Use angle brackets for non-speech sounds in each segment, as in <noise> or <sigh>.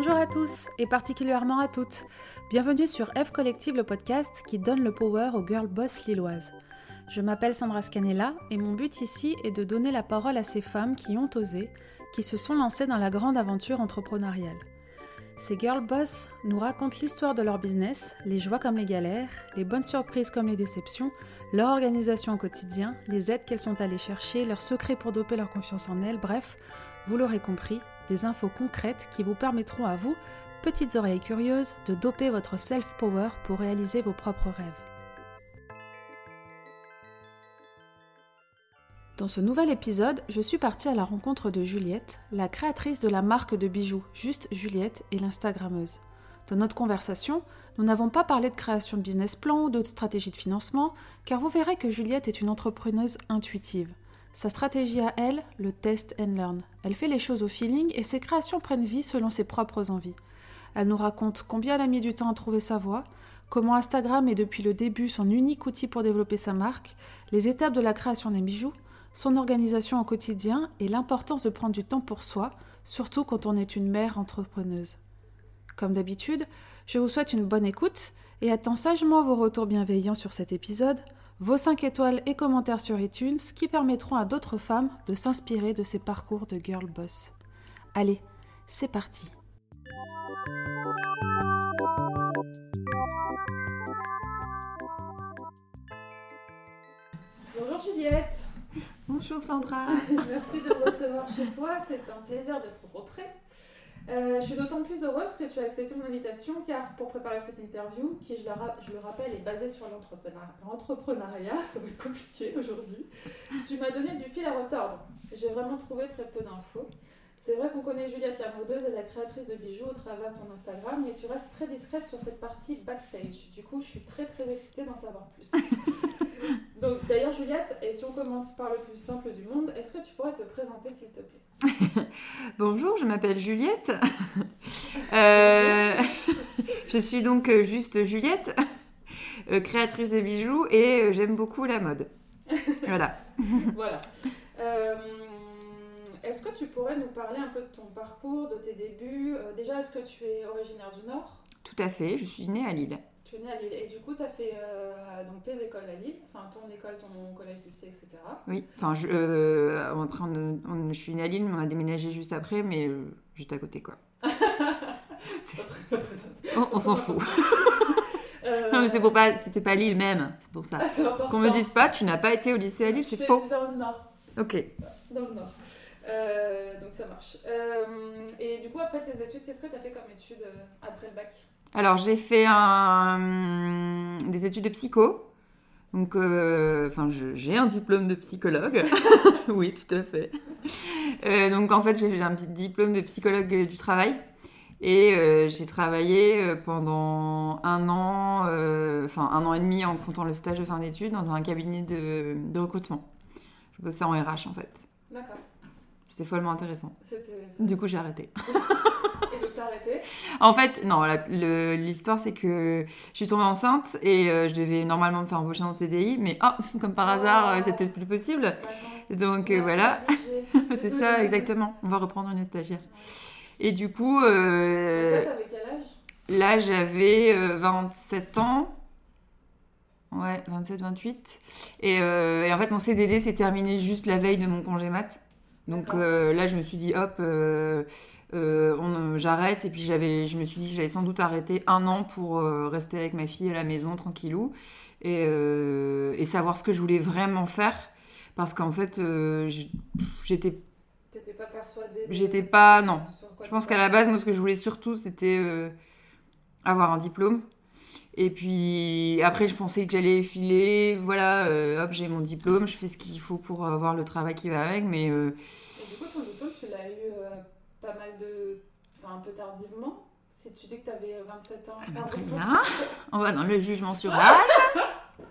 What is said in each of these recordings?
Bonjour à tous et particulièrement à toutes. Bienvenue sur F Collective, le podcast qui donne le power aux girl boss lilloises. Je m'appelle Sandra Scanella et mon but ici est de donner la parole à ces femmes qui ont osé, qui se sont lancées dans la grande aventure entrepreneuriale. Ces girl boss nous racontent l'histoire de leur business, les joies comme les galères, les bonnes surprises comme les déceptions, leur organisation au quotidien, les aides qu'elles sont allées chercher, leurs secrets pour doper leur confiance en elles, bref, vous l'aurez compris, des infos concrètes qui vous permettront à vous, petites oreilles curieuses, de doper votre self-power pour réaliser vos propres rêves. Dans ce nouvel épisode, je suis partie à la rencontre de Juliette, la créatrice de la marque de bijoux Juste Juliette et l'Instagrammeuse. Dans notre conversation, nous n'avons pas parlé de création de business plan ou d'autres stratégies de financement, car vous verrez que Juliette est une entrepreneuse intuitive. Sa stratégie à elle, le test and learn. Elle fait les choses au feeling et ses créations prennent vie selon ses propres envies. Elle nous raconte combien elle a mis du temps à trouver sa voie, comment Instagram est depuis le début son unique outil pour développer sa marque, les étapes de la création des bijoux, son organisation au quotidien et l'importance de prendre du temps pour soi, surtout quand on est une mère entrepreneuse. Comme d'habitude, je vous souhaite une bonne écoute et attends sagement vos retours bienveillants sur cet épisode, vos 5 étoiles et commentaires sur iTunes qui permettront à d'autres femmes de s'inspirer de ces parcours de girl boss. Allez, c'est parti. Bonjour Juliette. Bonjour Sandra. <laughs> Merci de me recevoir chez toi, c'est un plaisir de te rencontrer. Euh, je suis d'autant plus heureuse que tu as accepté mon invitation car pour préparer cette interview, qui je, la, je le rappelle est basée sur l'entrepreneuriat, <laughs> ça va être compliqué aujourd'hui, tu m'as donné du fil à retordre. J'ai vraiment trouvé très peu d'infos. C'est vrai qu'on connaît Juliette la modeuse et la créatrice de bijoux au travers de ton Instagram, mais tu restes très discrète sur cette partie backstage. Du coup, je suis très très excitée d'en savoir plus. <laughs> Donc, d'ailleurs, Juliette, et si on commence par le plus simple du monde, est-ce que tu pourrais te présenter s'il te plaît? <laughs> Bonjour, je m'appelle Juliette. <laughs> Euh, <laughs> je suis donc euh, juste Juliette, euh, créatrice de bijoux et j'aime beaucoup la mode. Voilà. voilà. Est-ce que tu pourrais nous parler un peu de ton parcours, de tes débuts? Déjà, est-ce que tu es originaire du Nord? Tout à fait, je suis née à Lille. Née à Lille et du coup, tu as fait donc tes écoles à Lille, enfin ton école, ton collège, lycée, etc. Oui, enfin, je, après, je suis née à Lille, mais on a déménagé juste après, mais juste à côté, quoi. <laughs> on, on s'en fout. <laughs> Non, mais c'est pour pas, c'était pas Lille même, c'est pour ça. Ah, Qu'on me dise pas, tu n'as pas été au lycée à Lille, c'est faux. dans le Nord. Ok. Dans le Nord. Euh, donc ça marche. Euh, et du coup, après tes études, qu'est-ce que tu as fait comme études euh, après le bac? Alors, j'ai fait un... des études de psycho. Donc, enfin, j'ai un diplôme de psychologue. <laughs> oui, tout à fait. donc, en fait, j'ai un petit diplôme de psychologue du travail. Et j'ai travaillé pendant un an, enfin un an et demi en comptant le stage de fin d'études dans un cabinet de, de recrutement. Je bossais en RH en fait. D'accord. C'était follement intéressant. Du coup, j'ai arrêté. <laughs> En fait, non, l'histoire, c'est que je suis tombée enceinte et euh, je devais normalement me faire embaucher en CDI, mais oh, <laughs> comme par hasard, euh, c'était plus possible. Donc euh, voilà, <laughs> c'est ça, exactement. On va reprendre une stagiaire. Et du coup. Euh, toi, quel âge? Là, j'avais 27 ans. Ouais, 27, 28. Et, et, en fait, mon CDD s'est terminé juste la veille de mon congé mat. Donc euh, là, je me suis dit, hop, euh, euh, j'arrête. Et puis j'avais, je me suis dit que j'allais sans doute arrêter un an pour rester avec ma fille à la maison, tranquillou, et, et, savoir ce que je voulais vraiment faire. Parce qu'en fait, j'étais. T'étais pas persuadée J'étais pas. Non. Je pense qu'à la base, moi, ce que je voulais surtout, c'était avoir un diplôme. Et puis après, je pensais que j'allais filer, voilà, hop, j'ai mon diplôme, je fais ce qu'il faut pour avoir le travail qui va avec, mais du coup, ton diplôme, tu l'as eu euh, pas mal de. Enfin, un peu tardivement. Si tu dis que tu avais 27 ans. Ah très bien. On va dans le jugement sur l'âge.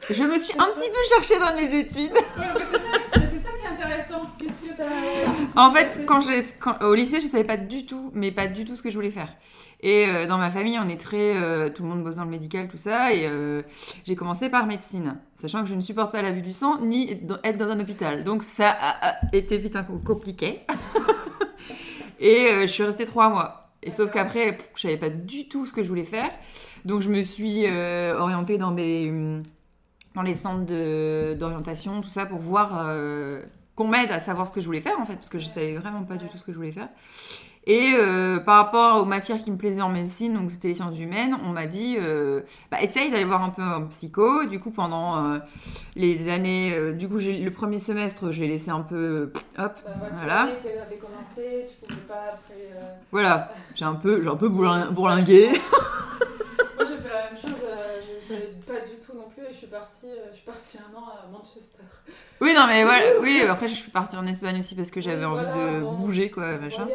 Je me suis un petit peu cherchée dans mes études. c'est ça, ça, qui est intéressant. Qu'est-ce que as, En fait, quand j'ai, au lycée, je savais pas du tout, mais pas du tout ce que je voulais faire. Et euh, dans ma famille, on est très. Euh, tout le monde bosse dans le médical, tout ça. Et euh, j'ai commencé par médecine, sachant que je ne supporte pas la vue du sang ni être dans un hôpital. Donc ça a été vite compliqué. <laughs> et je suis restée trois mois. Et sauf qu'après, pff, je savais pas du tout ce que je voulais faire. Donc je me suis euh, orientée dans des hum, dans les centres de- d'orientation, tout ça, pour voir euh, qu'on m'aide à savoir ce que je voulais faire en fait, parce que je savais vraiment pas du tout ce que je voulais faire. Et euh, par rapport aux matières qui me plaisaient en médecine, donc c'était les sciences humaines, on m'a dit euh, bah, essaye d'aller voir un peu en psycho. Du coup, pendant euh, les années, du coup, j'ai- le premier semestre, je l'ai laissé un peu hop, Bah, Voilà. tu avais commencé, tu pouvais pas après. euh, voilà, <laughs> j'ai un peu, j'ai un peu bourlin- bourlingué. <laughs> Moi, j'ai fait la même chose, euh, je je savais pas du tout non plus, et je suis partie, euh, je suis partie un an à Manchester. Oui, non, mais voilà, oui, après je suis partie en Espagne aussi parce que j'avais envie voilà, de bon. bouger, quoi, machin.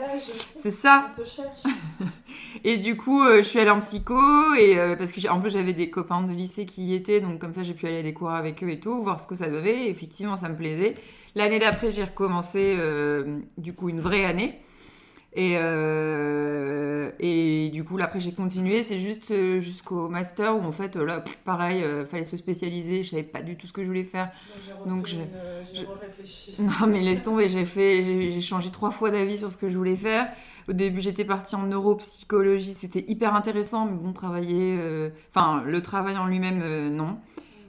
C'est ça. on se cherche. <laughs> Et du coup, euh, je suis allée en psycho et euh, parce que en plus j'avais des copains de lycée qui y étaient, donc comme ça j'ai pu aller à des cours avec eux et tout, voir ce que ça donnait. Et effectivement, ça me plaisait. L'année d'après, j'ai recommencé euh, du coup une vraie année. Et, euh, et du coup, là, après, j'ai continué. C'est juste euh, jusqu'au master où, en fait, euh, là, pff, pareil, euh, fallait se spécialiser. Je savais pas du tout ce que je voulais faire. Donc, j'ai réfléchi. <laughs> Non, mais laisse tomber, j'ai fait, j'ai changé trois fois d'avis sur ce que je voulais faire. Au début, j'étais partie en neuropsychologie, c'était hyper intéressant, mais bon, travailler, euh, enfin, le travail en lui-même, non,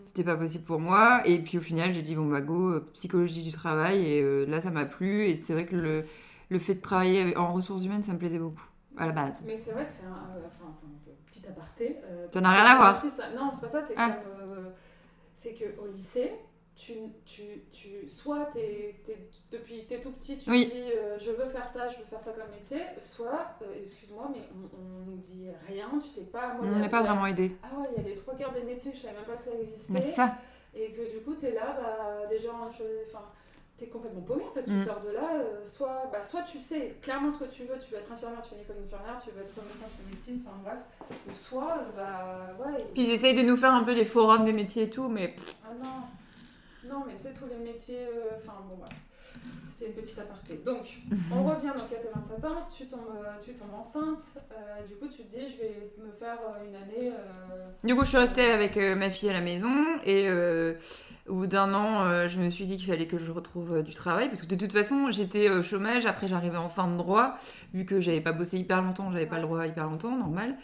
c'était pas possible pour moi. Et puis au final, j'ai dit, bon, bah, go, psychologie du travail, et là, ça m'a plu. Et c'est vrai que le, le fait de travailler en ressources humaines, ça me plaisait beaucoup, à la base. Mais c'est vrai que c'est un, euh, enfin, un petit aparté. euh, n'a que rien à voir. ça- non, c'est pas ça, c'est que, Ah. ça me- c'est que au lycée, tu, tu, tu, soit t'es, t'es- depuis t'es tout petit, tu Oui. dis euh, je veux faire ça, je veux faire ça comme métier, soit, euh, excuse-moi, mais on, nous dit rien, tu sais pas. Moi, On n'est pas vraiment aidé. Ah ouais, il y a les trois quarts des métiers, je savais même pas que ça existait. Mais ça, Et que du coup, tu es là, bah, déjà, je- enfin, tu es complètement paumé en fait. Tu Mm. sors de là, euh, soit, bah, soit tu sais clairement ce que tu veux, tu veux être infirmière, tu veux une école d'infirmière, tu veux être médecin, tu veux médecine, enfin bref. Ou soit, euh, bah, ouais. puis ils essayent de nous faire un peu des forums des métiers et tout, mais Ah non, non, mais sais, tous les métiers, euh, enfin bon, bref. C'était une petite aparté. Donc, on <laughs> revient donc à tes 27 ans, tu tombes, tu tombes enceinte, euh, du coup, tu te dis, je vais me faire une année. Du coup, je suis restée avec ma fille à la maison et au bout d'un an, euh, je me suis dit qu'il fallait que je retrouve euh, du travail parce que de toute façon, j'étais au chômage. Après, j'arrivais en fin de droit vu que j'avais pas bossé hyper longtemps, j'avais pas le droit hyper longtemps, normal.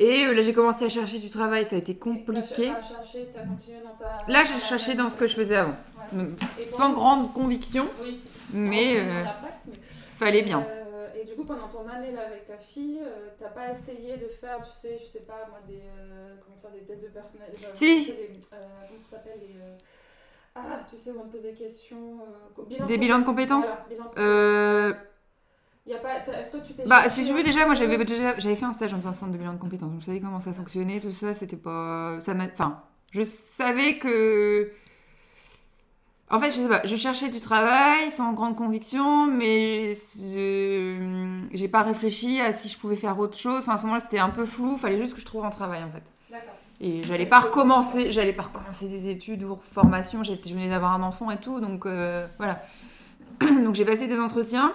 Et euh, là, j'ai commencé à chercher du travail, ça a été compliqué. T'as cherché, t'as continué dans ta. Là, j'ai cherché dans ce que je faisais avant, Ouais. Sans grande conviction, Oui. mais euh, mais- fallait bien. Et du coup, pendant ton année là avec ta fille, euh, t'as pas essayé de faire, tu sais, je sais pas moi, des, euh, comment ça, des tests de personnalité Si. tu sais, des, euh, Comment ça s'appelle les, euh, Ah, tu sais, où on te pose des questions. bilan Des bilans de compétences Voilà, bilan de compétences. Y a pas, t'as- est-ce que tu t'es Bah, si tu veux, déjà, moi, j'avais j'avais fait un stage dans un centre de bilan de compétences. Donc, je savais comment ça fonctionnait, tout ça. C'était pas, ça m'a, enfin, je savais que, en fait, je sais pas, je cherchais du travail sans grande conviction, mais j'ai pas réfléchi à si je pouvais faire autre chose. Enfin, à ce moment-là, c'était un peu flou. Fallait juste que je trouve un travail, en fait. D'accord. Et j'allais pas recommencer, j'allais pas recommencer des études ou formation. Je venais d'avoir un enfant et tout, donc euh, voilà. <clears throat> donc j'ai passé des entretiens,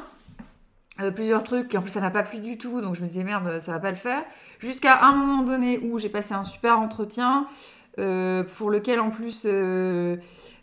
euh, plusieurs trucs, et en plus ça m'a pas plu du tout, donc je me disais merde, ça va pas le faire. Jusqu'à un moment donné où j'ai passé un super entretien, euh, pour lequel en plus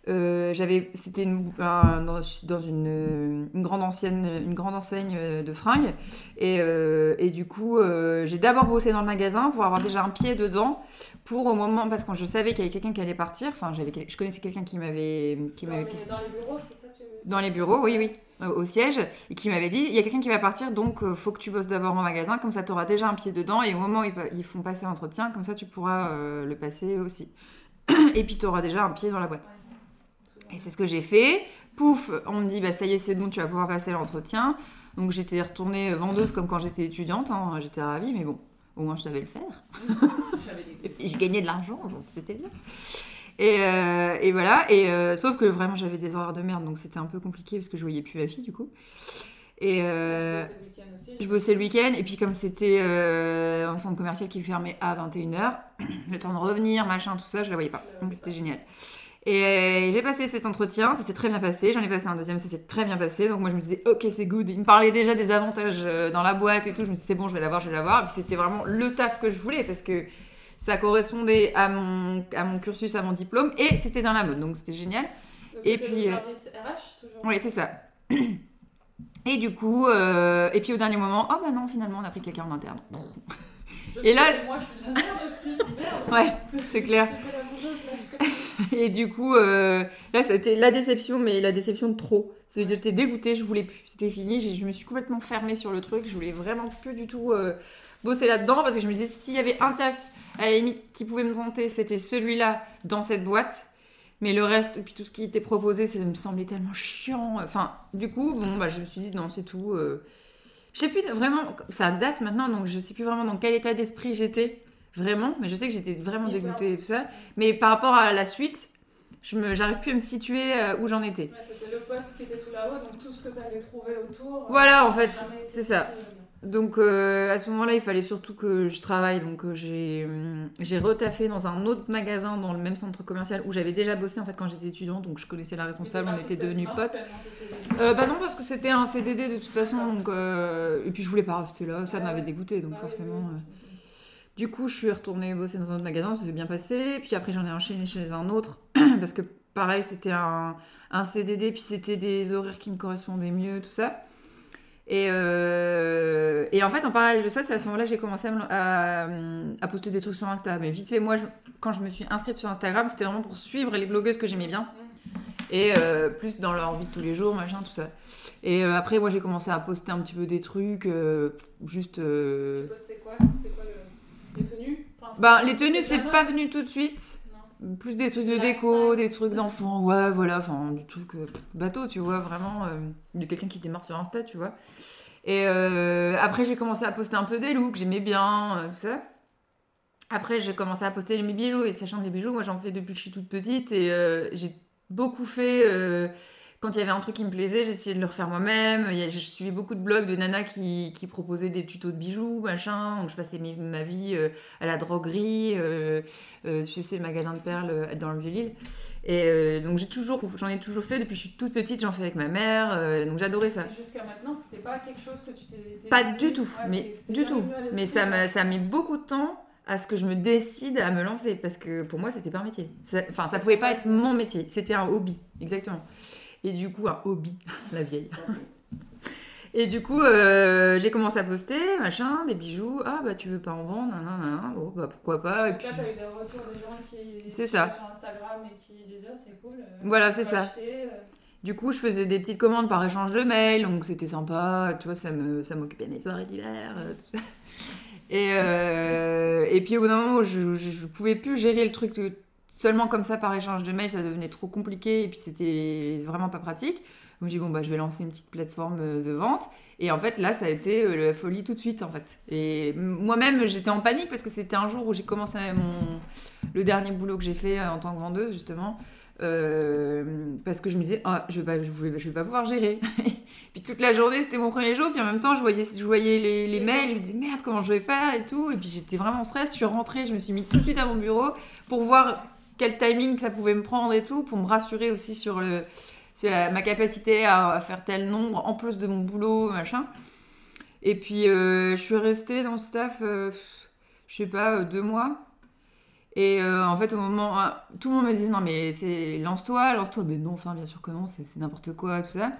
euh, j'avais, c'était une- un- dans, une, une grande ancienne, une grande enseigne euh, de fringues, et, euh, et du coup euh, j'ai d'abord bossé dans le magasin pour avoir déjà un pied dedans pour au moment parce que je savais qu'il y avait quelqu'un qui allait partir. Enfin j'avais je connaissais quelqu'un qui m'avait qui Dans m'avait dans les bureaux, c'est ça tu... dans les bureaux oui oui au siège et qui m'avait dit il y a quelqu'un qui va partir donc faut que tu bosses d'abord en magasin comme ça tu auras déjà un pied dedans et au moment où ils, font passer l'entretien comme ça tu pourras le passer aussi. <clears throat> Et puis tu auras déjà un pied dans la boîte. Ouais. Et c'est ce que j'ai fait. Pouf, on me dit, bah ça y est, c'est bon, tu vas pouvoir passer l'entretien. Donc j'étais retournée vendeuse comme quand j'étais étudiante, hein, j'étais ravie, mais bon, au moins je savais le faire. <laughs> Et puis je gagnais de l'argent, donc c'était bien. Et, euh, et voilà, et, euh, sauf que vraiment j'avais des horaires de merde, donc c'était un peu compliqué parce que je voyais plus ma fille du coup. Et euh, Tu bossais le week-end aussi je bossais le week-end, et puis comme c'était un centre commercial qui fermait à 21h, <clears throat> le temps de revenir, machin, tout ça, je la voyais pas. Donc c'était génial. Et euh, j'ai passé cet entretien, ça s'est très bien passé. J'en ai passé un deuxième, ça s'est très bien passé. Donc moi je me disais, ok, c'est good. Il me parlait déjà des avantages euh, dans la boîte et tout. Je me disais, c'est bon, je vais l'avoir, je vais l'avoir. Et puis c'était vraiment le taf que je voulais parce que ça correspondait à mon, à mon cursus, à mon diplôme, et c'était dans la mode. Donc c'était génial. Donc, et puis, le euh, service RH toujours Oui, c'est ça. Et du coup, euh, et puis au dernier moment, oh bah non, finalement, on a pris quelqu'un en interne. Je Et là- Moi, je suis de la merde aussi. Merde. Ouais, c'est clair. Et du coup, euh, là, c'était la déception, mais la déception de trop. C'est que j'étais dégoûtée, je voulais plus. C'était fini, je me suis complètement fermée sur le truc. Je voulais vraiment plus du tout euh, bosser là-dedans parce que je me disais, s'il y avait un taf à la limite qui pouvait me tenter, c'était celui-là dans cette boîte. Mais le reste, puis tout ce qui était proposé, ça me semblait tellement chiant. Enfin, du coup, bon, bah, je me suis dit, non, c'est tout. euh. Je sais plus vraiment, ça date maintenant, donc je sais plus vraiment dans quel état d'esprit j'étais. Vraiment, mais je sais que j'étais vraiment dégoûtée et tout ça. Mais par rapport à la suite, je me, j'arrive plus à me situer euh, où j'en étais. Ouais, c'était le poste qui était tout là-haut, donc tout ce que tu allais trouver autour. euh, Voilà, en fait, c'est ça. Donc euh, à ce moment-là, il fallait surtout que je travaille. Donc euh, j'ai, hum, j'ai retaffé dans un autre magasin dans le même centre commercial où j'avais déjà bossé en fait quand j'étais étudiante. Donc je connaissais la responsable, on était devenus potes. Euh, bah non, parce que c'était un CDD de toute façon. Donc, euh, Et puis je voulais pas rester là, ça Ouais, m'avait dégoûté. Donc oui, forcément. Du coup, je suis retournée bosser dans un autre magasin, ça s'est bien passé. Puis après, j'en ai enchaîné chez un autre. <clears throat> parce que pareil, c'était un, un CDD, puis c'était des horaires qui me correspondaient mieux, tout ça. Et, euh, et en fait, en parallèle de ça, c'est à ce moment-là que j'ai commencé à, à, à poster des trucs sur Insta. Mais vite fait, moi, je- quand je me suis inscrite sur Instagram, c'était vraiment pour suivre les blogueuses que j'aimais bien. Et euh, plus dans leur vie de tous les jours, machin, tout ça. Et euh, après, moi, j'ai commencé à poster un petit peu des trucs, juste... Tu postais quoi? C'était quoi le... les tenues? Enfin, c'était- les tenues, c'est pas venu tout de suite. Plus des trucs de déco, des trucs d'enfants, ouais, voilà, enfin, du truc euh, bateau, tu vois, vraiment, euh, de quelqu'un qui démarre sur Insta, tu vois. Et euh, après, j'ai commencé à poster un peu des looks, j'aimais bien, tout ça. Après, j'ai commencé à poster mes bijoux, et sachant que les bijoux, moi, j'en fais depuis que je suis toute petite, et j'ai beaucoup fait. Quand il y avait un truc qui me plaisait, j'essayais de le refaire moi-même. Je suivais beaucoup de blogs de nanas qui, qui proposaient des tutos de bijoux, machin. Donc je passais mes- ma vie euh, à la droguerie, euh, euh, tu sais, le magasin de perles euh, dans le Vieux-Lille. Et euh, donc j'ai toujours, j'en ai toujours fait depuis que je suis toute petite, j'en fais avec ma mère. donc j'adorais ça. Jusqu'à maintenant, c'était pas quelque chose que tu t'es. Pas du tout, Ouais, mais du tout. Mais ça m'a, ça a mis beaucoup de temps à ce que je me décide à me lancer parce que pour moi c'était pas un métier. Ça- Enfin, ça pouvait pas être mon métier, c'était un hobby, exactement. Et du coup, un hobby, <laughs> la vieille. Et du coup, euh, j'ai commencé à poster, machin, des bijoux. Ah bah tu veux pas en vendre, nan, nan, nan. Bon bah pourquoi pas. Et puis là, t'as eu des retours des gens qui. C'est ça. étaient Sur Instagram et qui disaient, ah, c'est cool. euh, Voilà, c'est ça. acheter, euh, Du coup, je faisais des petites commandes par échange de mails, donc c'était sympa, tu vois, ça me, ça m'occupait mes soirées d'hiver, euh, tout ça. Et, euh, et puis au bout d'un moment, où je, je, je pouvais plus gérer le truc de- seulement comme ça par échange de mails, ça devenait trop compliqué et puis c'était vraiment pas pratique. Donc j'ai dit, bon, bah, je vais lancer une petite plateforme euh, de vente. Et en fait, là, ça a été euh, la folie tout de suite, en fait. Et moi-même, j'étais en panique parce que c'était un jour où j'ai commencé mon... le dernier boulot que j'ai fait euh, en tant que vendeuse, justement. Parce que je me disais, ah, je vais pas, je vais pas pouvoir gérer. <laughs> puis toute la journée, c'était mon premier jour. Puis en même temps, je voyais, je voyais les, mails. Je me disais, merde, comment je vais faire et tout. Et puis j'étais vraiment en stress. Je suis rentrée, je me suis mis tout de suite à mon bureau pour voir quel timing ça pouvait me prendre et tout, pour me rassurer aussi sur, la- ma capacité à, faire tel nombre en plus de mon boulot, machin. Et puis euh, je suis restée dans ce staff, euh, je sais pas, euh, deux mois. Et euh, en fait, au moment, tout le monde me disait non mais c'est lance-toi, lance-toi. Mais non, enfin bien sûr que non, c'est n'importe quoi, tout ça.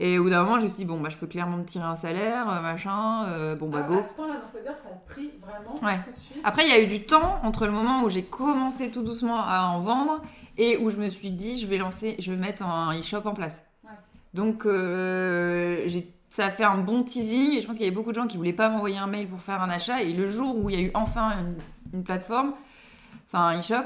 Et au bout d'un moment, je me suis dit bon bah je peux clairement me tirer un salaire, euh, machin. euh, bon bah ah, go. À ce point-là, ça a pris vraiment Ouais. tout de suite. Après, il y a eu du temps entre le moment où j'ai commencé tout doucement à en vendre et où je me suis dit, je vais lancer, je vais mettre un e-shop en place. Ouais. Donc, euh, ça a fait un bon teasing et je pense qu'il y avait beaucoup de gens qui voulaient pas m'envoyer un mail pour faire un achat. Et le jour où il y a eu enfin une, une plateforme, enfin un e-shop,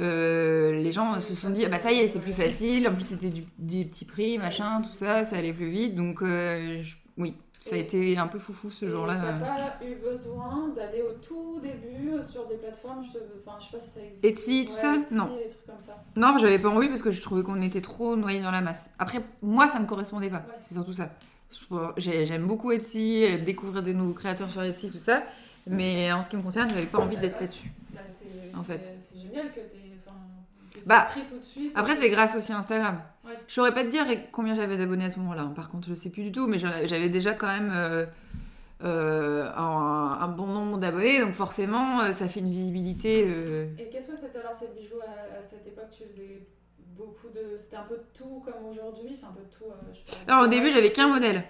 euh, les gens se sont dit, ah bah ça y est, c'est plus facile. En plus, c'était des petits prix, machin, tout ça, ça allait plus vite. Donc, euh, je- oui, ça a été un peu foufou ce jour-là. T'as pas eu besoin d'aller au tout début euh, sur des plateformes, je, te... enfin, je sais pas si ça existe. Etsy, tout ça Etsy, Non. des trucs comme ça. Non, j'avais pas envie parce que je trouvais qu'on était trop noyés dans la masse. Après, moi, ça me correspondait pas. Ouais. C'est surtout ça. J'aime beaucoup Etsy, découvrir des nouveaux créateurs sur Etsy, tout ça. Mais en ce qui me concerne, j'avais pas envie d'être là-dessus. C'est En c'est- fait. c'est génial que ça Bah, pris tout de suite. Après, c'est grâce aussi à Instagram. Ouais. Je saurais pas te dire combien j'avais d'abonnés à ce moment-là. Par contre, je sais plus du tout, mais j'avais déjà quand même euh, euh, un, un bon nombre d'abonnés. Donc forcément, euh, ça fait une visibilité. euh, Et qu'est-ce que c'était alors ces bijoux à, à cette époque? Tu faisais beaucoup de. C'était un peu de tout comme aujourd'hui? Enfin, un peu de tout. euh, je sais pas. Alors au début, j'avais qu'un modèle.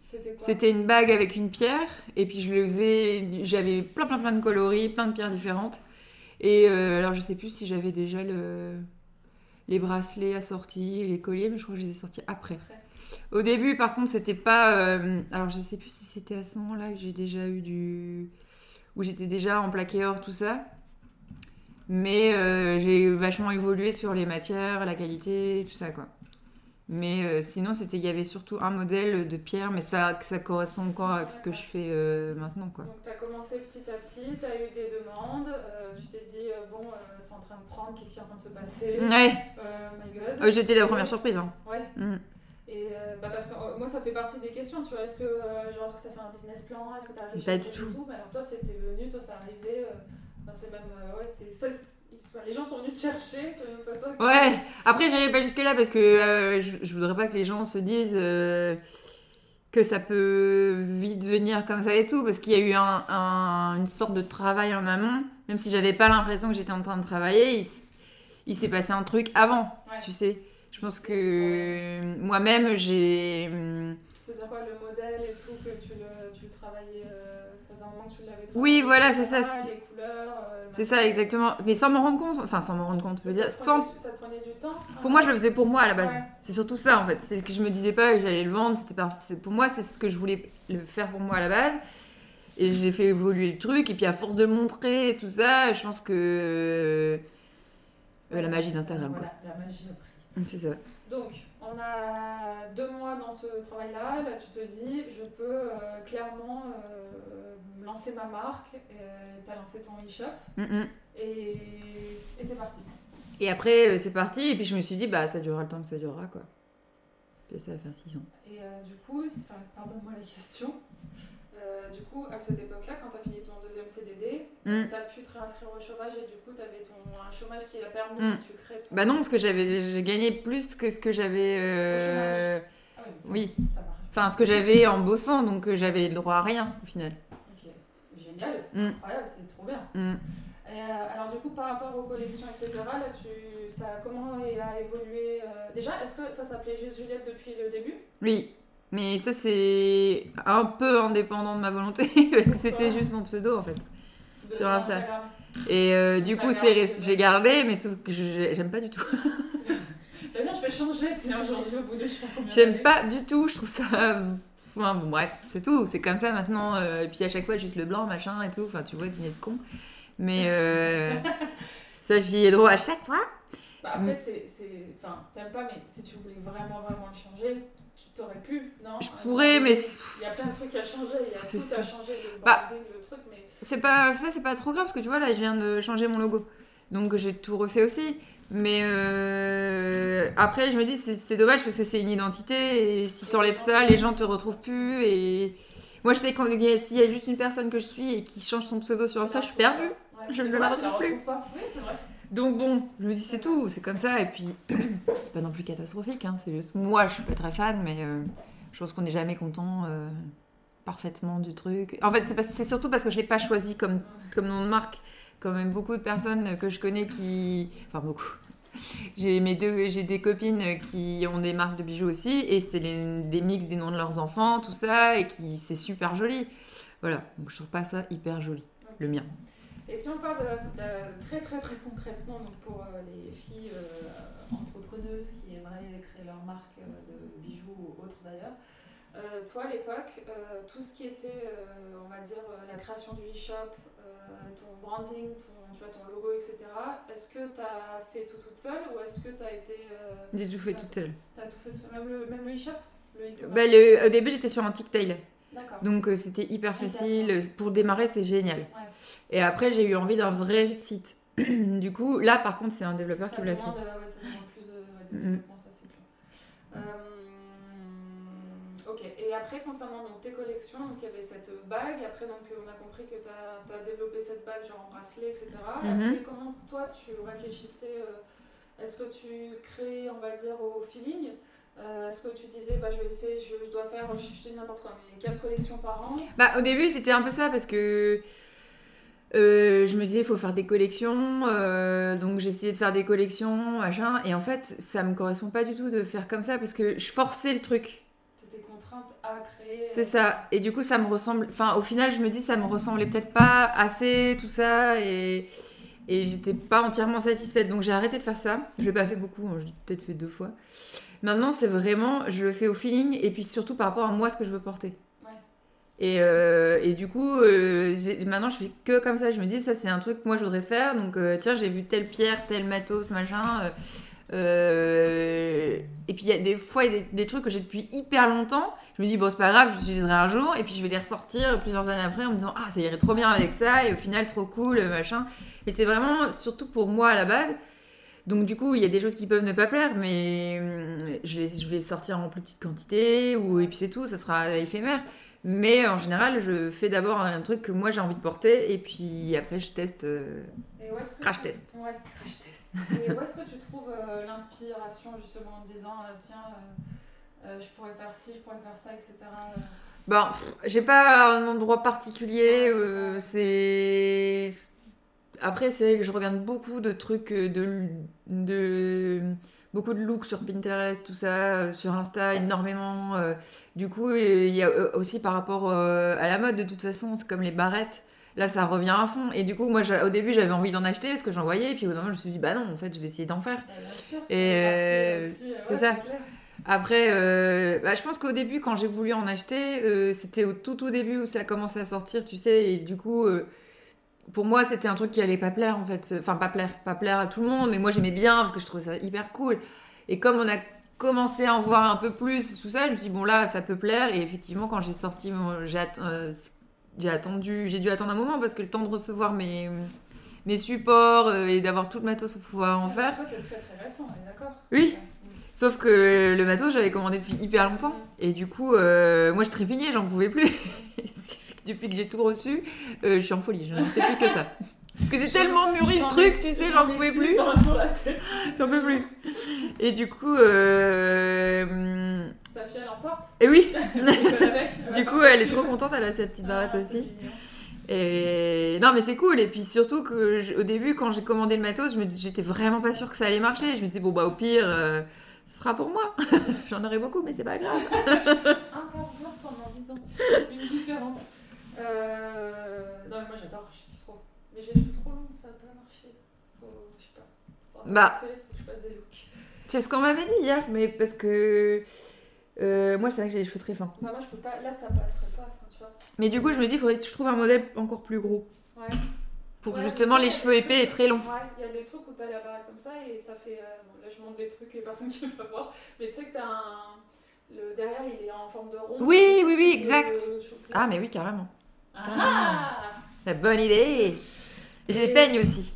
C'était quoi? C'était une bague avec une pierre, et puis je le faisais, j'avais plein plein plein de coloris, plein de pierres différentes. Et euh, alors je sais plus si j'avais déjà le, les bracelets assortis, les colliers, mais je crois que je les ai sortis après. Après. Au début, par contre, c'était pas. euh, alors je sais plus si c'était à ce moment-là que j'ai déjà eu du. où j'étais déjà en plaqué or, tout ça. Mais euh, j'ai vachement évolué sur les matières, la qualité, tout ça quoi. Mais euh, sinon, c'était, il y avait surtout un modèle de pierre, mais ça, ça correspond encore à ce que je fais euh, maintenant, quoi. Donc tu as commencé petit à petit, tu as eu des demandes, euh, tu t'es dit, bon, c'est en train de prendre, qu'est-ce qui est en train de se passer? Ouais, my god. Euh, j'étais la première surprise. Hein. Ouais. Mm. Et bah parce que euh, moi, ça fait partie des questions, tu vois. Est-ce que genre, est-ce que tu as fait un business plan? Est-ce que tu as réfléchi Pas à du tout, tout. Mais alors, toi, c'était venu, toi, c'est arrivé. Enfin, c'est même. euh, ouais, c'est ça. enfin, les gens sont venus te chercher, c'est même pas toi. qui- Ouais, après j'irai pas jusque là parce que euh, je, je voudrais pas que les gens se disent euh, que ça peut vite venir comme ça et tout, parce qu'il y a eu un, un- une sorte de travail en amont, même si j'avais pas l'impression que j'étais en train de travailler, il, s'est passé un truc avant, Ouais. tu sais. Je pense que moi-même j'ai. C'est-à-dire quoi, le modèle et tout, que tu le, tu le travaillais. euh, ça faisait un moment que tu l'avais travaillé. Oui, voilà, c'est ça, etc., c'est- Les couleurs. euh, le C'est ça exactement, mais sans m'en rendre compte, enfin sans m'en rendre compte, je veux Ça dire, sans du- Ça prenait du temps Pour moi, je le faisais pour moi à la base. Ouais. C'est surtout ça en fait. C'est que je me disais pas que j'allais le vendre. C'était pas. Pour moi, c'est ce que je voulais le faire pour moi à la base. Et j'ai fait évoluer le truc. Et puis à force de montrer tout ça, je pense que euh, la magie d'Instagram Voilà, la magie après. quoi. C'est ça. Donc, on a deux mois dans ce travail-là. Là, tu te dis, je peux euh, clairement euh, lancer ma marque. tu as lancé ton e-shop Mm, mm. et, et c'est parti. Et après, euh, c'est parti. Et puis je me suis dit, bah ça durera le temps que ça durera quoi. Puis ça va faire 6 ans. Et du coup, pardonne-moi la question. Euh, du coup, à cette époque-là, quand tu as fini ton deuxième CDD, Mm. tu as pu te réinscrire au chômage et du coup, tu avais ton, un chômage qui a permis Mm. que tu crées ton. Bah non, parce que j'ai gagné plus que ce que j'avais. euh, Ah donc, Oui. Ça marche. Enfin, ce que j'avais en bossant, donc euh, j'avais le droit à rien au final. Ok, génial, Mm. incroyable, c'est trop bien. Mm. Et, euh, alors du coup, par rapport aux collections, etc., là, tu, ça, comment a évolué Déjà, est-ce que ça s'appelait juste Juliette depuis le début? Oui, mais ça c'est un peu indépendant de ma volonté <laughs> parce que c'était juste mon pseudo en fait. de Sur Insta. Instagram Et euh, du coup, j'ai gardé, mais sauf que j'aime pas du tout. <laughs> D'ailleurs, je vais changer, tiens, aujourd'hui, au bout de je sais pas combien J'aime pas du tout, je trouve ça. Enfin, bon, bref, c'est tout, c'est comme ça maintenant. euh, et puis à chaque fois, juste le blanc, machin et tout. Enfin, tu vois, dîner de con. Mais euh, <laughs> ça, j'y ai droit à chaque fois. Bah, après, c'est, c'est, enfin, t'aimes pas, mais si tu voulais vraiment, vraiment le changer, tu t'aurais pu, non? Je un pourrais, mais Il y a plein de trucs à changer, il y a tout ça. à changer, le Bah, branding, le truc, mais... c'est pas ça, c'est pas trop grave parce que tu vois, là, je viens de changer mon logo. Donc j'ai tout refait aussi. Mais euh, après, je me dis, c'est dommage parce que c'est une identité et si t'enlèves ça, les gens te retrouvent plus. Et moi, je sais qu'il y y a juste une personne que je suis et qui change son pseudo sur Insta, je suis perdue. Ouais. Je ne la retrouve plus. pas. Oui, c'est vrai. Donc bon, je me dis, c'est tout, c'est comme ça. Et puis, <clears throat> c'est pas non plus catastrophique. Hein, c'est juste moi, je suis pas très fan, mais euh, je pense qu'on n'est jamais content euh, parfaitement du truc. En fait, c'est surtout parce que je l'ai pas choisi comme, comme nom de marque. Quand même beaucoup de personnes que je connais qui. Enfin, beaucoup. J'ai mes deux, j'ai des copines qui ont des marques de bijoux aussi, et c'est des mix des noms de leurs enfants, tout ça, et qui c'est super joli. Voilà, donc je trouve pas ça hyper joli, le mien. Et si on parle de, de- très très très concrètement donc pour euh, les filles euh, entrepreneuses qui aimeraient créer leur marque euh, de bijoux ou autre d'ailleurs, toi à l'époque, tout ce qui était, on va dire, la création du e-shop, ton branding, ton, tu vois, ton logo, etc., est-ce que tu as fait tout toute seule ou est-ce que tu as été... J'ai tout fait toute seule. T'as tout fait tout seul Même le, e-shop Bah, le- au début, j'étais sur un TikTok. Donc euh, c'était hyper facile. Pour démarrer, c'est génial. Ouais. Et après, j'ai eu envie d'un vrai site. <clears throat> du coup, là, par contre, c'est un développeur ça qui me l'a fait. ok, et après concernant donc, tes collections, donc, il y avait cette bague, après donc, on a compris que tu as, développé cette bague genre en bracelet, etc. Et Mhm. après comment toi tu réfléchissais, euh, est-ce que tu crées on va dire au feeling? Euh, Est-ce que tu disais bah, je essayer, je, je dois faire, je, je n'importe quoi, mais 4 collections par an Bah, au début, c'était un peu ça parce que euh, je me disais, il faut faire des collections. euh, donc, j'essayais de faire des collections, machin. Et en fait, ça me correspond pas du tout de faire comme ça parce que je forçais le truc. T'étais contrainte à créer. C'est ça. Et du coup, ça me ressemble. Enfin, au final, je me dis, ça me ressemblait peut-être pas assez, tout ça. Et, et j'étais pas entièrement satisfaite. Donc, j'ai arrêté de faire ça. Je l'ai pas fait beaucoup. hein, J'ai peut-être fait deux fois. Maintenant, c'est vraiment. Je le fais au feeling. Et puis surtout par rapport à moi, ce que je veux porter. Ouais. Et, euh, et du coup, euh, maintenant, je fais que comme ça. Je me dis, ça, c'est un truc que moi, je voudrais faire. Donc, euh, tiens, j'ai vu telle pierre, tel matos, machin. euh, et puis, il y a des fois, il y a des, des trucs que j'ai depuis hyper longtemps. Je me dis, bon, c'est pas grave, je l'utiliserai un jour. Et puis, je vais les ressortir plusieurs années après en me disant, ah, ça irait trop bien avec ça. Et au final, trop cool, machin. Mais c'est vraiment, surtout pour moi à la base. Donc, du coup, il y a des choses qui peuvent ne pas plaire, mais hum, je, les, je vais sortir en plus petite quantité. Ou, et puis, c'est tout, ça sera éphémère. Mais en général, je fais d'abord un truc que moi j'ai envie de porter. Et puis après, je teste. euh, Et où est-ce que Crash tu- test. Ouais, crash test. Et où est-ce que tu trouves euh, l'inspiration justement en disant euh, tiens, euh, je pourrais faire ci, je pourrais faire ça, etc. Bon, j'ai pas un endroit particulier. Ouais, c'est. Après, c'est vrai que je regarde beaucoup de trucs euh, de. de... Beaucoup de looks sur Pinterest, tout ça, euh, sur Insta, énormément. euh. Du coup, il y a aussi par rapport euh, à la mode, de toute façon, c'est comme les barrettes. Là, ça revient à fond. Et du coup, moi, au début, j'avais envie d'en acheter, ce que j'en voyais. Et puis au moment, je me suis dit, bah non, en fait, je vais essayer d'en faire. Bah, bien sûr, Et, euh, c'est ouais, ça. Après, bah, je pense qu'au début, quand j'ai voulu en acheter, c'était au tout tout début où ça a commencé à sortir, tu sais, et du coup, pour moi, c'était un truc qui allait pas plaire en fait. Enfin, pas plaire, pas plaire à tout le monde, mais moi j'aimais bien parce que je trouvais ça hyper cool. Et comme on a commencé à en voir un peu plus, tout ça, je me suis dit, bon là, ça peut plaire. Et effectivement, quand j'ai sorti, mon- j'ai att- euh, j'ai attendu, j'ai dû attendre un moment parce que le temps de recevoir mes, mes supports euh, et d'avoir tout le matos pour pouvoir en faire. Ça, c'est très très récent, on est d'accord Oui. Sauf que le matos, j'avais commandé depuis hyper longtemps. Et du coup, euh, moi, je trépignais, j'en pouvais plus. <laughs> Depuis que j'ai tout reçu, euh, je suis en folie. Je ne sais plus que ça. Parce que j'ai tellement murri le truc, tu sais, j'en pouvais ai plus. J'en peux plus. Et du coup, euh... Ta fille, elle emporte? Et oui <laughs> rigole avec? <laughs> Du coup, elle est trop contente, elle a sa petite barrette Ah, aussi. Et non, mais c'est cool. Et puis surtout que je- au début, quand j'ai commandé le matos, je me j'étais vraiment pas sûre que ça allait marcher. Je me disais, bon, bah au pire, euh, ce sera pour moi. <laughs> J'en aurai beaucoup, mais c'est pas grave. Un par jour pendant 10 ans. Une différente. Euh... Non, mais moi j'adore, je kiffe trop. Mais j'ai les cheveux trop longs, ça va pas marcher. Faut. Je sais pas. Faut Bah. remplacer, faut que je fasse des looks. C'est ce qu'on m'avait dit hier, mais parce que euh, moi, c'est vrai que j'ai les cheveux très fins. Bah, moi je peux pas. Là ça passerait pas, tu vois. Mais du coup, je me dis, il faudrait que je trouve un modèle encore plus gros. Ouais. Pour Ouais, justement ça, les cheveux épais trucs- et très longs. Ouais, il y a des trucs où t'as la barrette comme ça et ça fait. euh, Bon, là je montre des trucs et personne <laughs> qui va voir. Mais tu sais que t'as un. Le derrière il est en forme de rond. Oui, oui, oui, exact. le choper. Ah, mais oui, carrément. Ah La bonne idée. Et J'ai les peignes aussi.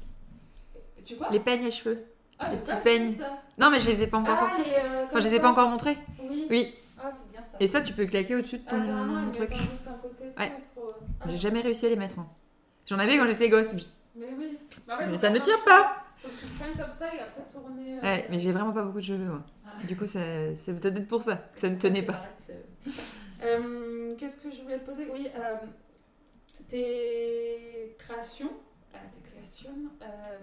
Tu quoi Les peignes à cheveux. Ah, les petits peignes. Non, mais je les ai pas encore Ah, sortis. euh, Enfin, je les ai pas encore montrés. Oui. Oui. Ah, c'est bien ça. Et ça, tu peux claquer au-dessus de Ah, ton met truc. Ouais. trop- Ah, J'ai jamais réussi à les mettre. hein. J'en avais quand j'étais gosse. Mais oui. Bah ouais, Mais ça comme tire pas. Faut que tu te comme ça et après tourner. euh, Ouais, mais j'ai vraiment pas beaucoup de cheveux, moi. Ah. Du coup, ça- c'est peut-être pour ça. Ça ne <laughs> tenait pas. Euh, Qu'est-ce que je voulais te poser? Oui, euh, tes créations, ah, tes créations, euh,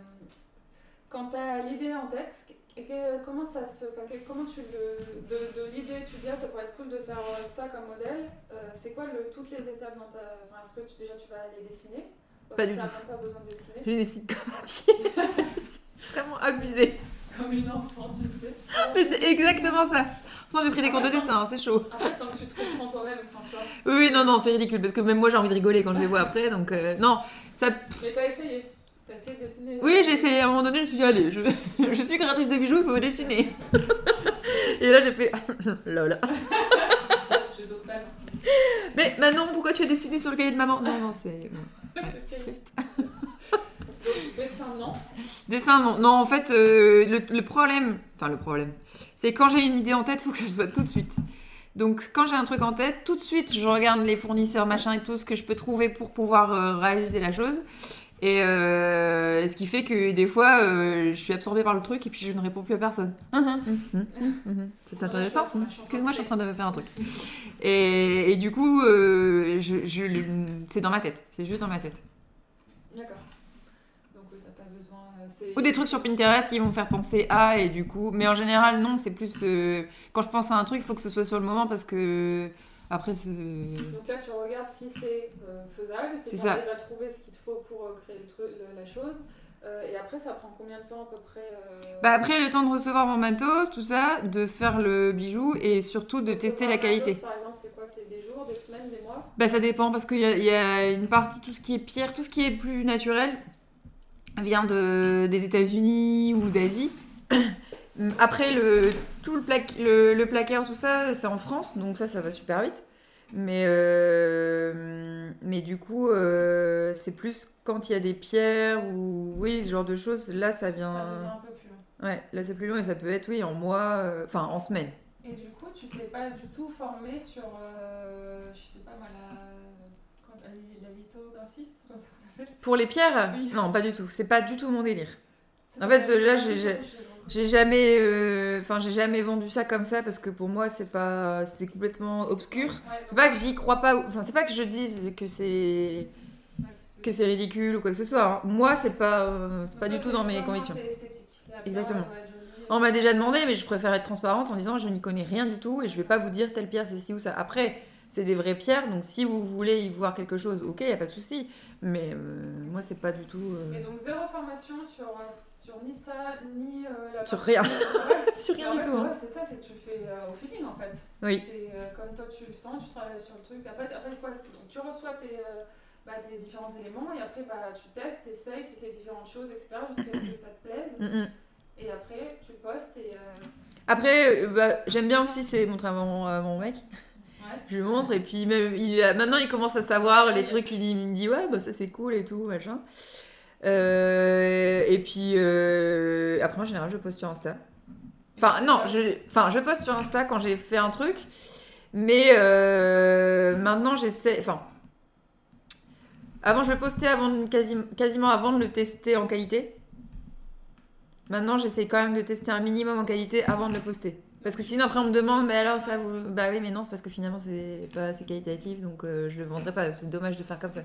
quand tu as l'idée en tête, et que- comment, ça se, comment tu le. De, de l'idée, tu dis ah, ça pourrait être cool de faire euh, ça comme modèle, euh, c'est quoi le, toutes les étapes dans ta. enfin, Est-ce que tu, déjà tu vas les dessiner? Ou Pas du tout. même pas besoin de dessiner? Je décide comme un pied. <laughs> c'est vraiment abusé. Comme une enfant, tu sais. Mais c'est exactement ça. Pourtant, j'ai pris des cours de dessin, hein, c'est chaud. Après, tant que tu te comprends toi-même, enfin, tu vois. Oui, non, non, c'est ridicule parce que même moi j'ai envie de rigoler quand je les vois après. Donc, euh, non, ça. Mais t'as essayé. T'as essayé de dessiner. Oui, j'ai essayé à un moment donné, je me suis dit, allez, je, <laughs> je suis créatrice de bijoux, il faut dessiner. <laughs> Et là, j'ai fait, <laughs> lol. D'autres balles. Mais Manon, pourquoi tu as dessiné sur le cahier de maman? Non, non, c'est C'est triste. Dessin, non? Dessin, non. Non, en fait, euh, le, le problème, enfin le problème, c'est quand j'ai une idée en tête, il faut que se voit tout de suite. Donc, quand j'ai un truc en tête, tout de suite, je regarde les fournisseurs, machin et tout, ce que je peux trouver pour pouvoir euh, réaliser la chose. Et euh, ce qui fait que des fois, euh, je suis absorbée par le truc et puis je ne réponds plus à personne. <laughs> C'est intéressant. Ouais, je suis- Excuse-moi, je suis en train de faire un truc. <laughs> Et, et du coup, euh, je, je le- c'est dans ma tête. C'est juste dans ma tête. D'accord. Donc, oui, t'as pas besoin. euh, c'est- Ou des trucs sur Pinterest qui vont faire penser à, et du coup. Mais en général, non, c'est plus. euh, quand je pense à un truc, il faut que ce soit sur le moment parce que. Après, c'est. Donc là, tu regardes si c'est euh, faisable, si tu arrives à trouver ce qu'il te faut pour euh, créer le truc, le- la chose. Euh, et après, ça prend combien de temps à peu près Bah après, le temps de recevoir mon matos, tout ça, de faire le bijou et surtout de tester la matos, qualité. Par exemple, c'est quoi? C'est des jours, des semaines, des mois? Bah ça dépend parce qu'il y a une partie, tout ce qui est pierre, tout ce qui est plus naturel vient de, des États-Unis ou d'Asie. <clears throat> Après, le, tout le, le, le placard, tout ça, c'est en France, donc ça, ça va super vite. Mais, euh, mais du coup, euh, c'est plus quand il y a des pierres ou oui, ce genre de choses, là, ça vient. Ça devient un peu plus long. Ouais, là, c'est plus long et ça peut être, oui, en mois, euh, enfin, en semaine. Et du coup, tu t'es pas du tout formé sur, euh, je sais pas moi, la, la, la lithographie, c'est comme ça qu'on appelle Pour les pierres Oui. Non, pas du tout. C'est pas du tout mon délire. En fait, là, j'ai- que jamais, euh, enfin, j'ai jamais vendu ça comme ça parce que pour moi, c'est pas, c'est complètement obscur. Ouais, C'est pas que j'y crois pas, enfin, c'est pas que je dise que c'est que c'est ridicule ou quoi que ce soit. hein. Moi, c'est pas, euh, c'est pas du tout dans mes convictions. Exactement. On m'a déjà demandé, mais je préfère être transparente en disant je n'y connais rien du tout et je vais pas vous dire telle pierre c'est ci ou ça. Après, c'est des vraies pierres, donc si vous voulez y voir quelque chose, ok, y a pas de souci. Mais euh, moi, c'est pas du tout. euh, Et donc zéro formation sur, euh, sur ni ça, ni euh, la Sur partie- rien. <laughs> Ouais. Sur rien en du tout. hein. ouais, c'est ça, c'est que tu le fais euh, au feeling en fait. Oui. C'est euh, comme toi tu le sens, tu travailles sur le truc. Après, après quoi donc, Tu reçois tes, euh, bah, tes différents éléments et après bah, tu testes, tu essayes, tu essayes différentes choses, etc. jusqu'à ce que ça te plaise. Mm, mm. Et après tu postes et. euh, Après, euh, bah, j'aime bien aussi, c'est mon, à mon mec. Je lui montre et puis même, maintenant il commence à savoir les trucs, il, me dit ouais, bah, ça c'est cool et tout, machin. Euh, et puis euh, après en général je poste sur Insta. Enfin non, je, enfin, je poste sur Insta quand j'ai fait un truc, mais euh, maintenant j'essaie, enfin avant je le postais avant quasiment avant de le tester en qualité. Maintenant j'essaie quand même de tester un minimum en qualité avant de le poster. Parce que sinon après on me demande mais alors ça vous... bah oui mais non parce que finalement c'est pas assez qualitatif donc euh, je le vendrai pas c'est dommage de faire comme ça.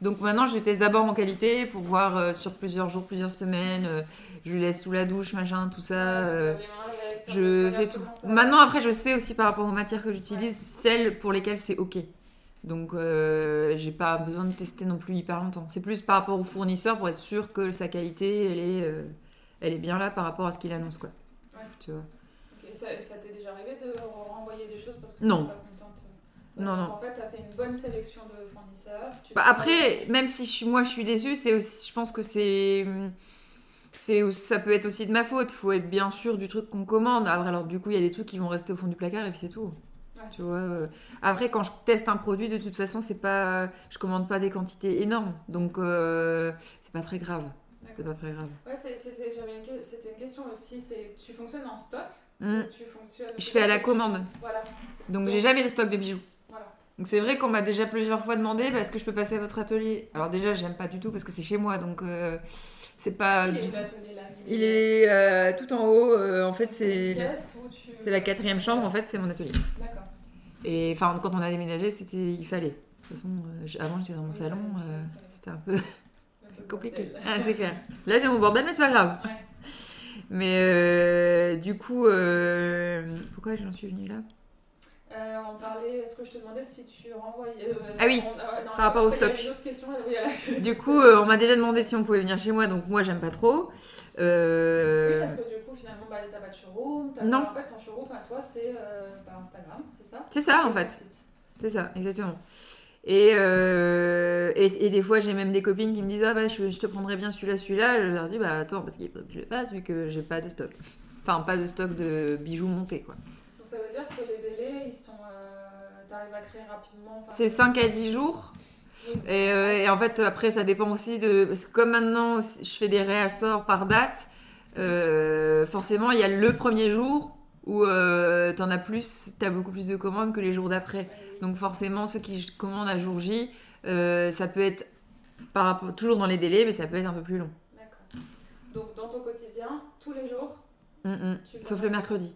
Donc maintenant je teste d'abord en qualité pour voir euh, sur plusieurs jours plusieurs semaines euh, je lui laisse sous la douche machin tout ça euh, je fais tout. Maintenant après je sais aussi par rapport aux matières que j'utilise celles pour lesquelles c'est ok. Donc j'ai pas besoin de tester non plus hyper longtemps. C'est plus par rapport au fournisseur pour être sûr que sa qualité elle est, elle est bien là par rapport à ce qu'il annonce quoi. Ouais. Tu vois. Ça, ça t'est déjà arrivé de renvoyer des choses parce que Non. pas contente? Non, donc, non. En fait, t'as fait une bonne sélection de fournisseurs. tu Bah, après, même si je suis, moi je suis déçue, c'est aussi, je pense que c'est, c'est, ça peut être aussi de ma faute. Il faut être bien sûr du truc qu'on commande. Après, alors du coup, il y a des trucs qui vont rester au fond du placard et puis c'est tout. Ouais. Tu vois. euh. Après, quand je teste un produit, de toute façon, c'est pas, je commande pas des quantités énormes, donc euh, c'est pas très grave. C'est pas très. Ouais, une c'était une question aussi. C'est tu fonctionnes en stock? Mm. ou tu fonctionnes Je fais à la commande, Voilà, donc j'ai jamais de stock de bijoux. voilà. Donc c'est vrai qu'on m'a déjà plusieurs fois demandé bah, est-ce que je peux passer à votre atelier? Alors déjà j'aime pas du tout parce que c'est chez moi donc euh, c'est pas. Il est du- où l'atelier là Il est euh, tout en haut. euh, en fait c'est tu. la quatrième chambre. En fait c'est mon atelier. D'accord. Et enfin quand on a déménagé c'était il fallait. De toute façon avant j'étais dans mon Oui, salon. c'était un peu <laughs> compliqué. Ah, c'est clair. Là j'ai mon bordel mais c'est pas grave. Ouais. Mais euh, du coup euh, pourquoi j'en suis venue là? Euh, on parlait, est-ce que je te demandais si tu renvoyais. euh, Ah oui, on- ah non, par rapport au stock. Du <laughs> coup on m'a déjà demandé si on pouvait venir chez moi donc moi j'aime pas trop. Oui, parce que du coup, finalement, bah, t'as pas de showroom. Non. pas- En fait, ton showroom à toi, c'est bah, Instagram, c'est ça? C'est ça en fait. C'est ça, exactement. Et, euh, et, et des fois, j'ai même des copines qui me disent Ah bah, je, je te prendrais bien celui-là, celui-là. Je leur dis Bah attends, parce qu'il faut que je le fasse vu que j'ai pas de stock. Enfin, pas de stock de bijoux montés, quoi. Donc ça veut dire que les délais, ils sont. Euh, T'arrives à créer rapidement. enfin, C'est 5 à 10 jours. oui. Et, euh, et en fait, après, ça dépend aussi de. Parce que comme maintenant, je fais des réassorts par date, euh, forcément, il y a le premier jour où euh, t'en as plus, t'as beaucoup plus de commandes que les jours d'après. Donc forcément, ceux qui commandent à jour J, euh, ça peut être par rapport, toujours dans les délais, mais ça peut être un peu plus long. D'accord. Donc dans ton quotidien, tous les jours, Mm, mm. tu Sauf le mercredi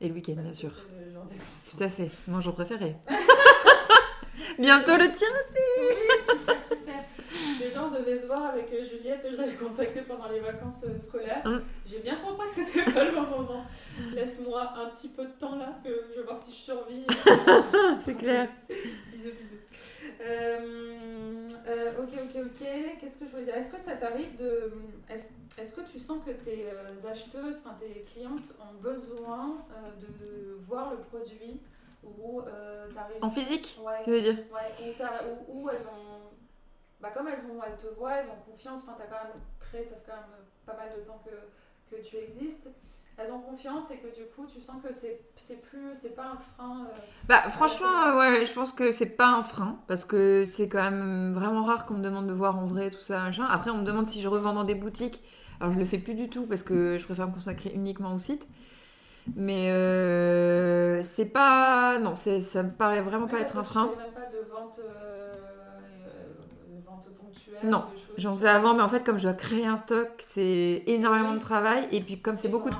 et le week-end, bien sûr. le des. Tout à fait, mon jour préféré. <laughs> Bientôt le tien Oui, super, super. Les gens devaient se voir avec euh, Juliette, je l'avais contactée pendant les vacances euh, scolaires. Hum. J'ai bien compris que c'était pas le bon moment. Laisse-moi un petit peu de temps là, que je vais voir si je survis. <laughs> C'est clair. bisous, bisous. Euh, euh, ok, ok, ok. Qu'est-ce que je voulais dire? Est-ce que ça t'arrive de. Est-ce que tu sens que tes euh, acheteuses, enfin tes clientes ont besoin euh, de voir le produit ou euh, t'as réussi En physique, Ouais. tu veux dire? Ouais, ou elles ont. Bah, comme elles, ont, elles te voient, elles ont confiance. Enfin, t'as quand même créé, ça fait quand même pas mal de temps que, que tu existes. Elles ont confiance et que du coup, tu sens que c'est plus. C'est pas un frein. euh, Bah franchement, euh, ouais, je pense que c'est pas un frein parce que c'est quand même vraiment rare qu'on me demande de voir en vrai tout ça. Machin. Après, on me demande si je revends dans des boutiques. Alors je le fais plus du tout parce que je préfère me consacrer uniquement au site. Mais euh, c'est pas, non, c'est ça me paraît vraiment pas être un frein. même pas de vente, euh, euh, Non, J'en faisais avant, mais en fait, comme je dois créer un stock, c'est énormément de travail. Et puis, comme c'est beaucoup de.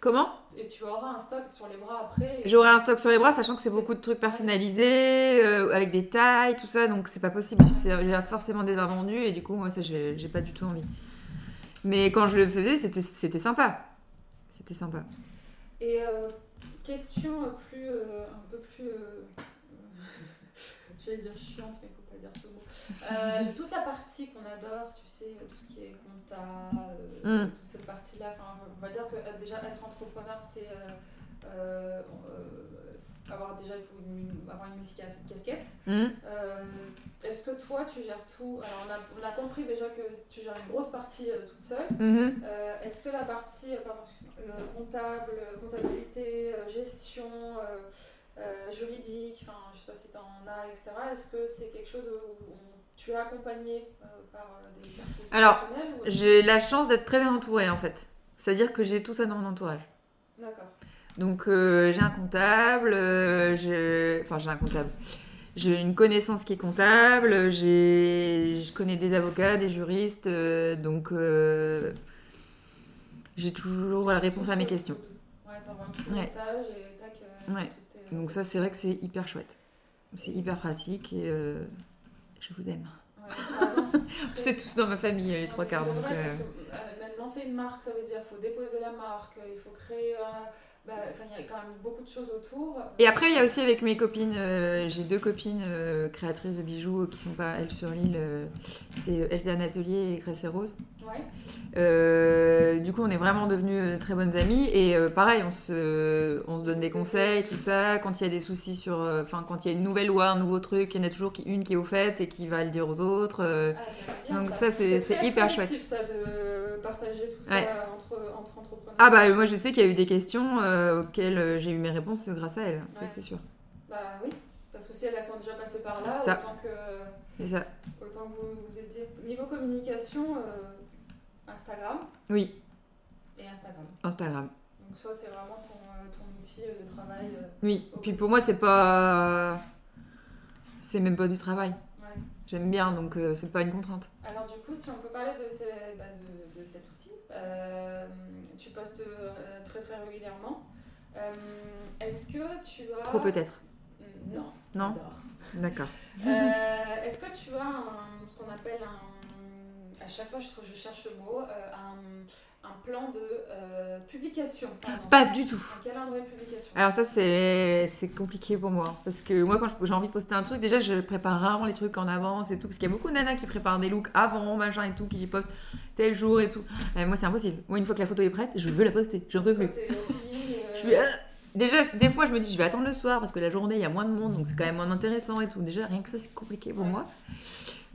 Comment? Et tu auras un stock sur les bras après. et- J'aurai un stock sur les bras, sachant que c'est beaucoup de trucs personnalisés, euh, avec des tailles, tout ça, donc c'est pas possible. Il y a forcément des invendus, et du coup, moi, ça, j'ai pas du tout envie. Mais quand je le faisais, c'était c'était sympa. C'était sympa. Et euh, question plus, euh, un peu plus, <laughs> j'allais dire chiante, mais il faut pas dire ce mot. Euh, toute la partie qu'on adore, tu sais, tout ce qui est compta, euh, Mm. toute cette partie-là. On va dire que euh, déjà être entrepreneur, c'est euh, avoir déjà il faut une- avoir une multi-casquette. Mhm. Euh, Est-ce que toi, tu gères tout? Alors, on a, on a compris déjà que tu gères une grosse partie toute seule. Mhm. Euh, Est-ce que la partie pardon, comptable, comptabilité, gestion, euh, juridique, enfin je sais pas si tu en as, etc. Est-ce que c'est quelque chose où on- tu es accompagné euh, par euh, des personnes Alors, ou J'ai la chance d'être très bien entourée, en fait. C'est-à-dire que j'ai tout ça dans mon entourage. D'accord. Donc euh, j'ai un comptable, euh, j'ai- enfin j'ai un comptable. J'ai une connaissance qui est comptable, j'ai, je connais des avocats, des juristes, donc j'ai toujours la réponse Tout à mes questions. Ouais, t'envoies un petit Ouais. message et tac. Ouais. tout est- Donc ça c'est vrai que c'est hyper chouette. C'est hyper pratique et je vous aime. Ouais, C'est <laughs> tous dans ma famille, les trois quarts. C'est Donc, vrai, euh, parce que euh, même lancer une marque, ça veut dire qu'il faut déposer la marque, il faut créer. bah, il y a quand même beaucoup de choses autour. Et après, il y a aussi avec mes copines, euh, j'ai deux copines euh, créatrices de bijoux euh, qui sont pas elles sur l'île, euh, c'est Elsa Atelier et Grace et Rose. Ouais. Euh, du coup, on est vraiment devenues euh, très bonnes amies et euh, pareil, on se, on se donne des conseils, tout ça. Quand il y a des soucis sur, euh, enfin, quand il y a une nouvelle loi, un nouveau truc, il y en a toujours qui- une qui est au fait et qui va le dire aux autres. Ah, bien Donc ça, c'est- c'est hyper productif, ça de partager tout Ouais. ça entre, entre entrepreneurs. Ah bah moi, je sais qu'il y a eu des questions auxquelles j'ai eu mes réponses grâce à elle. Ouais. c'est sûr. Bah oui, parce que si elles sont déjà passées par là, Ça. autant que, C'est ça. autant que vous vous aidiez. Niveau communication, euh, Instagram Oui, et Instagram. Instagram. Donc soit c'est vraiment ton, euh, ton outil euh, de travail. euh, Oui. Puis pour moi, c'est pas, c'est même pas du travail. ouais. J'aime bien, donc euh, c'est pas une contrainte. Alors du coup, si on peut parler de, ces- bah, de, de cet outil, euh, tu postes euh, très très régulièrement. Est-ce que tu as... Trop peut-être. Non. Non. D'accord. Est-ce que tu as un- ce qu'on appelle un... À chaque fois, je, trouve, je cherche le mot, euh, un, un plan de euh, publication. pardon. Pas du tout. Un calendrier de publication. Alors ça c'est compliqué pour moi parce que moi quand j'ai envie de poster un truc déjà je prépare rarement les trucs en avance et tout parce qu'il y a beaucoup de nanas qui préparent des looks avant machin et tout qui postent tel jour et tout. Euh, moi c'est impossible. Moi une fois que la photo est prête je veux la poster. J'en peux plus. Je suis déjà des fois je me dis je vais attendre le soir parce que la journée il y a moins de monde donc c'est quand même moins intéressant et tout. Déjà rien que ça c'est compliqué pour moi.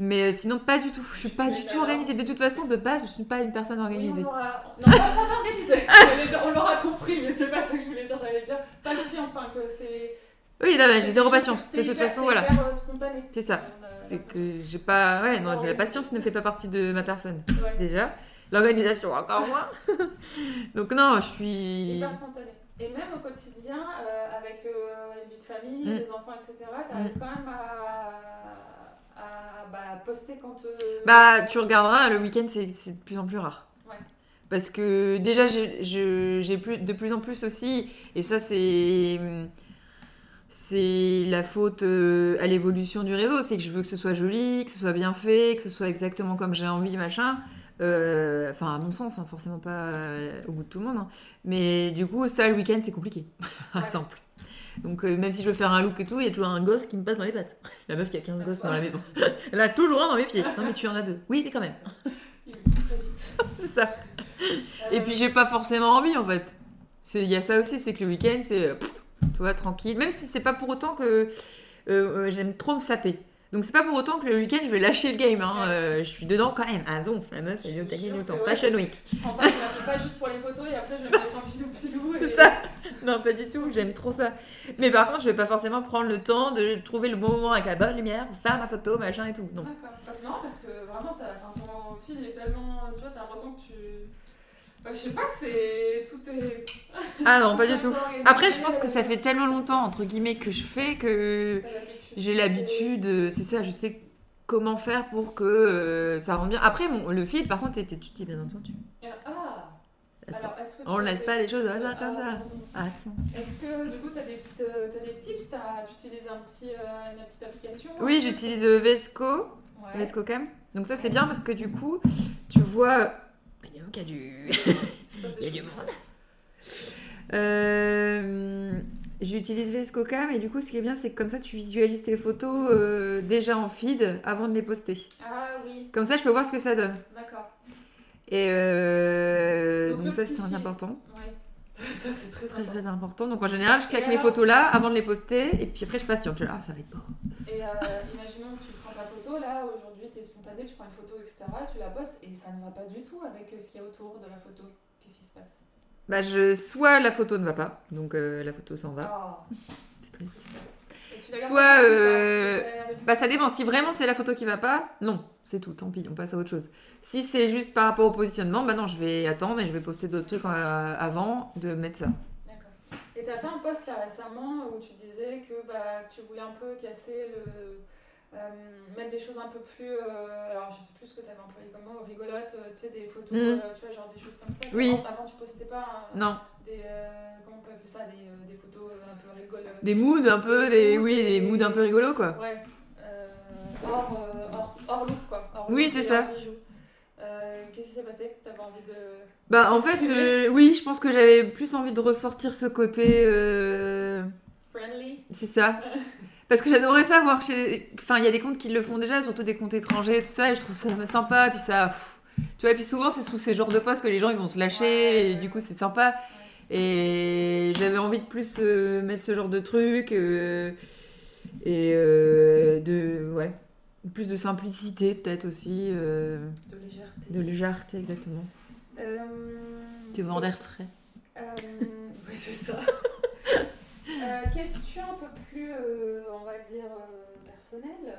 Mais euh, sinon pas du tout. Je suis pas du tout organisée. De toute façon de base je suis pas une personne Oui, organisée. on l'aura... Non, pas, pas organisé. J'allais <laughs> dire, on l'aura compris, mais c'est pas ça que je voulais dire. J'allais dire patiente, enfin que c'est... Oui là j'ai zéro patience. De toute hyper- façon voilà. euh. C'est ça. C'est que j'ai pas. Ouais, non, la patience ne fait pas partie de ma personne, Ouais. <laughs> déjà. L'organisation, encore moins. <laughs> Donc, non, je suis. Hyper spontané. Et même au quotidien, euh, avec euh, une vie de famille, Mm. des enfants, etc., t'arrives quand même à bah, poster quand... euh, Bah, tu regarderas, le week-end, c'est de plus en plus rare. Ouais. Parce que déjà, j'ai plus, de plus en plus aussi, et ça, c'est. c'est la faute euh, à l'évolution du réseau. C'est que je veux que ce soit joli, que ce soit bien fait, que ce soit exactement comme j'ai envie, machin. Euh, Enfin, à mon sens, hein, forcément pas au bout de tout le monde. hein. Mais du coup, ça, le week-end, c'est compliqué, <laughs> par Ouais. exemple. Donc, euh, même si je veux faire un look et tout, il y a toujours un gosse qui me passe dans les pattes. <laughs> La meuf qui a 15 Ça gosses se dans la maison. <laughs> Elle a toujours un dans mes pieds. Non, mais tu en as deux. Oui, mais quand même. <laughs> C'est ça. Et puis j'ai pas forcément envie en fait. Il y a ça aussi, c'est que le week-end c'est, euh, tu vois, tranquille. Même si c'est pas pour autant que euh, j'aime trop me saper. Donc c'est pas pour autant que le week-end je vais lâcher le game. Hein. Euh, je suis dedans quand même. Ah donc la meuf elle est au taquet du temps. ouais. Fashion Week. Je prends pas, je pas juste pour les photos et après je vais me mettre un pilou pilou. Et... <laughs> Ça. Non pas du tout. J'aime trop ça. Mais par contre je vais pas forcément prendre le temps de trouver le bon moment avec la bonne lumière faire ma photo machin et tout. Non. D'accord. C'est marrant parce que vraiment ton fil est tellement. Tu vois, t'as l'impression que tu. Bah, je sais pas que c'est. Tout est. Ah non <laughs> pas du tout. Après je pense que ça fait tellement longtemps entre guillemets que je fais que. J'ai l'habitude, euh, c'est ça, je sais comment faire pour que euh, ça rende bien. Après, mon, le feed, par contre, est étudié, bien entendu. Ah Attends. Alors, est-ce que On tu as laisse des pas les choses au hasard comme Ah, ça. Attends. Est-ce que du coup t'as des petites, euh, t'as des tips, tu utilises un petit, euh, une petite application Oui, j'utilise euh, Vesco, Ouais. Vesco Cam. Donc ça, c'est bien parce que du coup, tu vois... Il y a du... <laughs> Il des <laughs> y a monde. Euh, J'utilise Vesco Cam et du coup, ce qui est bien, c'est que comme ça, tu visualises tes photos euh, déjà en feed avant de les poster. Ah oui, Comme ça, je peux voir ce que ça donne. d'accord. Et euh, Donc, ça, c'est très important. Ouais. <laughs> Ça, c'est très Très important. très important. Donc en général, je claque mes photos là avant de les poster et puis après je patiente. Je dis, ah, ça va être beau. Et euh, imaginons que tu prends ta photo là, aujourd'hui t'es spontané, tu prends une photo, etc. Tu la postes et ça ne va pas du tout avec ce qu'il y a autour de la photo. Qu'est-ce qui se passe? Bah, je... soit la photo ne va pas, donc euh, la photo s'en va. Ah, C'est triste. tu Soit, euh, tu plus. Bah, ça dépend. Si vraiment c'est la photo qui va pas, non, c'est tout. Tant pis, on passe à autre chose. Si c'est juste par rapport au positionnement, bah non, je vais attendre et je vais poster d'autres trucs euh, avant de mettre ça. D'accord. Et t'as fait un post là récemment où tu disais que, bah, que tu voulais un peu casser le. Euh, mettre des choses un peu plus. euh, alors je sais plus ce que t'avais employé comme mot, rigolote, euh, tu sais, des photos, Mm. tu vois, genre des choses comme ça. Oui. Avant, avant, tu postais pas euh, Non, des. comment on peut appeler ça Des, des photos un peu rigolotes. des moods un peu, des moods oui, des moods un peu rigolos quoi. Ouais. Hors, hors, hors look quoi. Hors Oui, c'est ça. Euh, Qu'est-ce qui s'est passé? T'avais envie de. Bah en fait, euh, oui, je pense que j'avais plus envie de ressortir ce côté. euh, Friendly C'est ça. <laughs> Parce que j'adorais ça voir chez. Enfin, il y a des comptes qui le font déjà, surtout des comptes étrangers tout ça, et je trouve ça sympa. Puis ça. pff, Tu vois, et puis souvent, c'est sous ces genres de postes que les gens ils vont se lâcher, et du coup, c'est sympa. Et j'avais envie de plus euh, mettre ce genre de truc. euh, et euh, de. Ouais. Plus de simplicité, peut-être aussi. de légèreté. de légèreté, exactement. Tu veux en air frais. <laughs> Oui, c'est ça. <laughs> Euh, question un peu plus, euh, on va dire, euh, personnelle.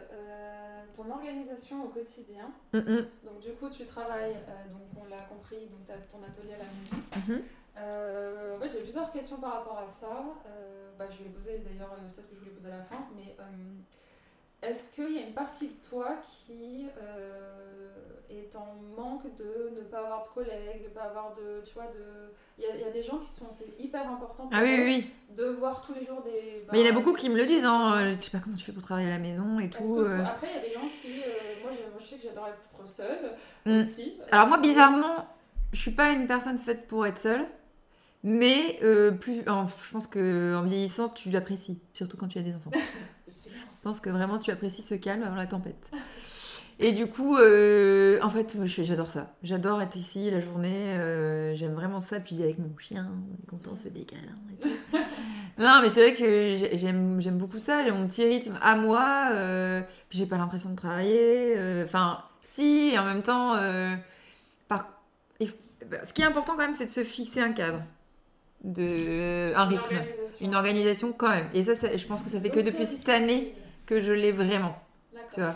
Ton organisation au quotidien. Mm, Donc, du coup, tu travailles, donc on l'a compris, donc tu as ton atelier à la maison. mhm. Euh, ouais, j'ai plusieurs questions par rapport à ça. Bah, je vais poser d'ailleurs celle que je voulais poser à la fin. Mais est-ce qu'il y a une partie de toi qui euh, est en manque de ne pas avoir de collègues, de pas avoir de. Tu vois, de. Il y, a- il y a des gens qui sont. C'est hyper important pour Ah oui, eux oui, de voir tous les jours des. Mais il y en a bah, beaucoup qui me le disent, hein. euh, Je sais pas comment tu fais pour travailler à la maison et tout. que- euh. Après, il y a des gens qui. euh, moi, je, sais que j'adore être seule Mm. aussi. Alors moi, bizarrement, je suis pas une personne faite pour être seule. Mais euh, plus, en- je pense que en vieillissant, tu l'apprécies, surtout quand tu as des enfants. <laughs> Je pense que vraiment, tu apprécies ce calme avant la tempête. Et du coup, euh, en fait, moi, j'adore ça. J'adore être ici la journée. euh, J'aime vraiment ça. Puis avec mon chien, on est content, on se fait des câlins. et tout. <laughs> non, mais c'est vrai que j'ai- j'aime beaucoup ça. J'ai mon petit rythme à moi. euh, j'ai pas l'impression de travailler. Enfin, si, et en même temps, par... ce qui est important quand même, c'est de se fixer un cadre, de un Une rythme, organisation. une organisation quand même. Et ça, ça- je pense que ça fait que depuis cette année que je l'ai vraiment tu vois.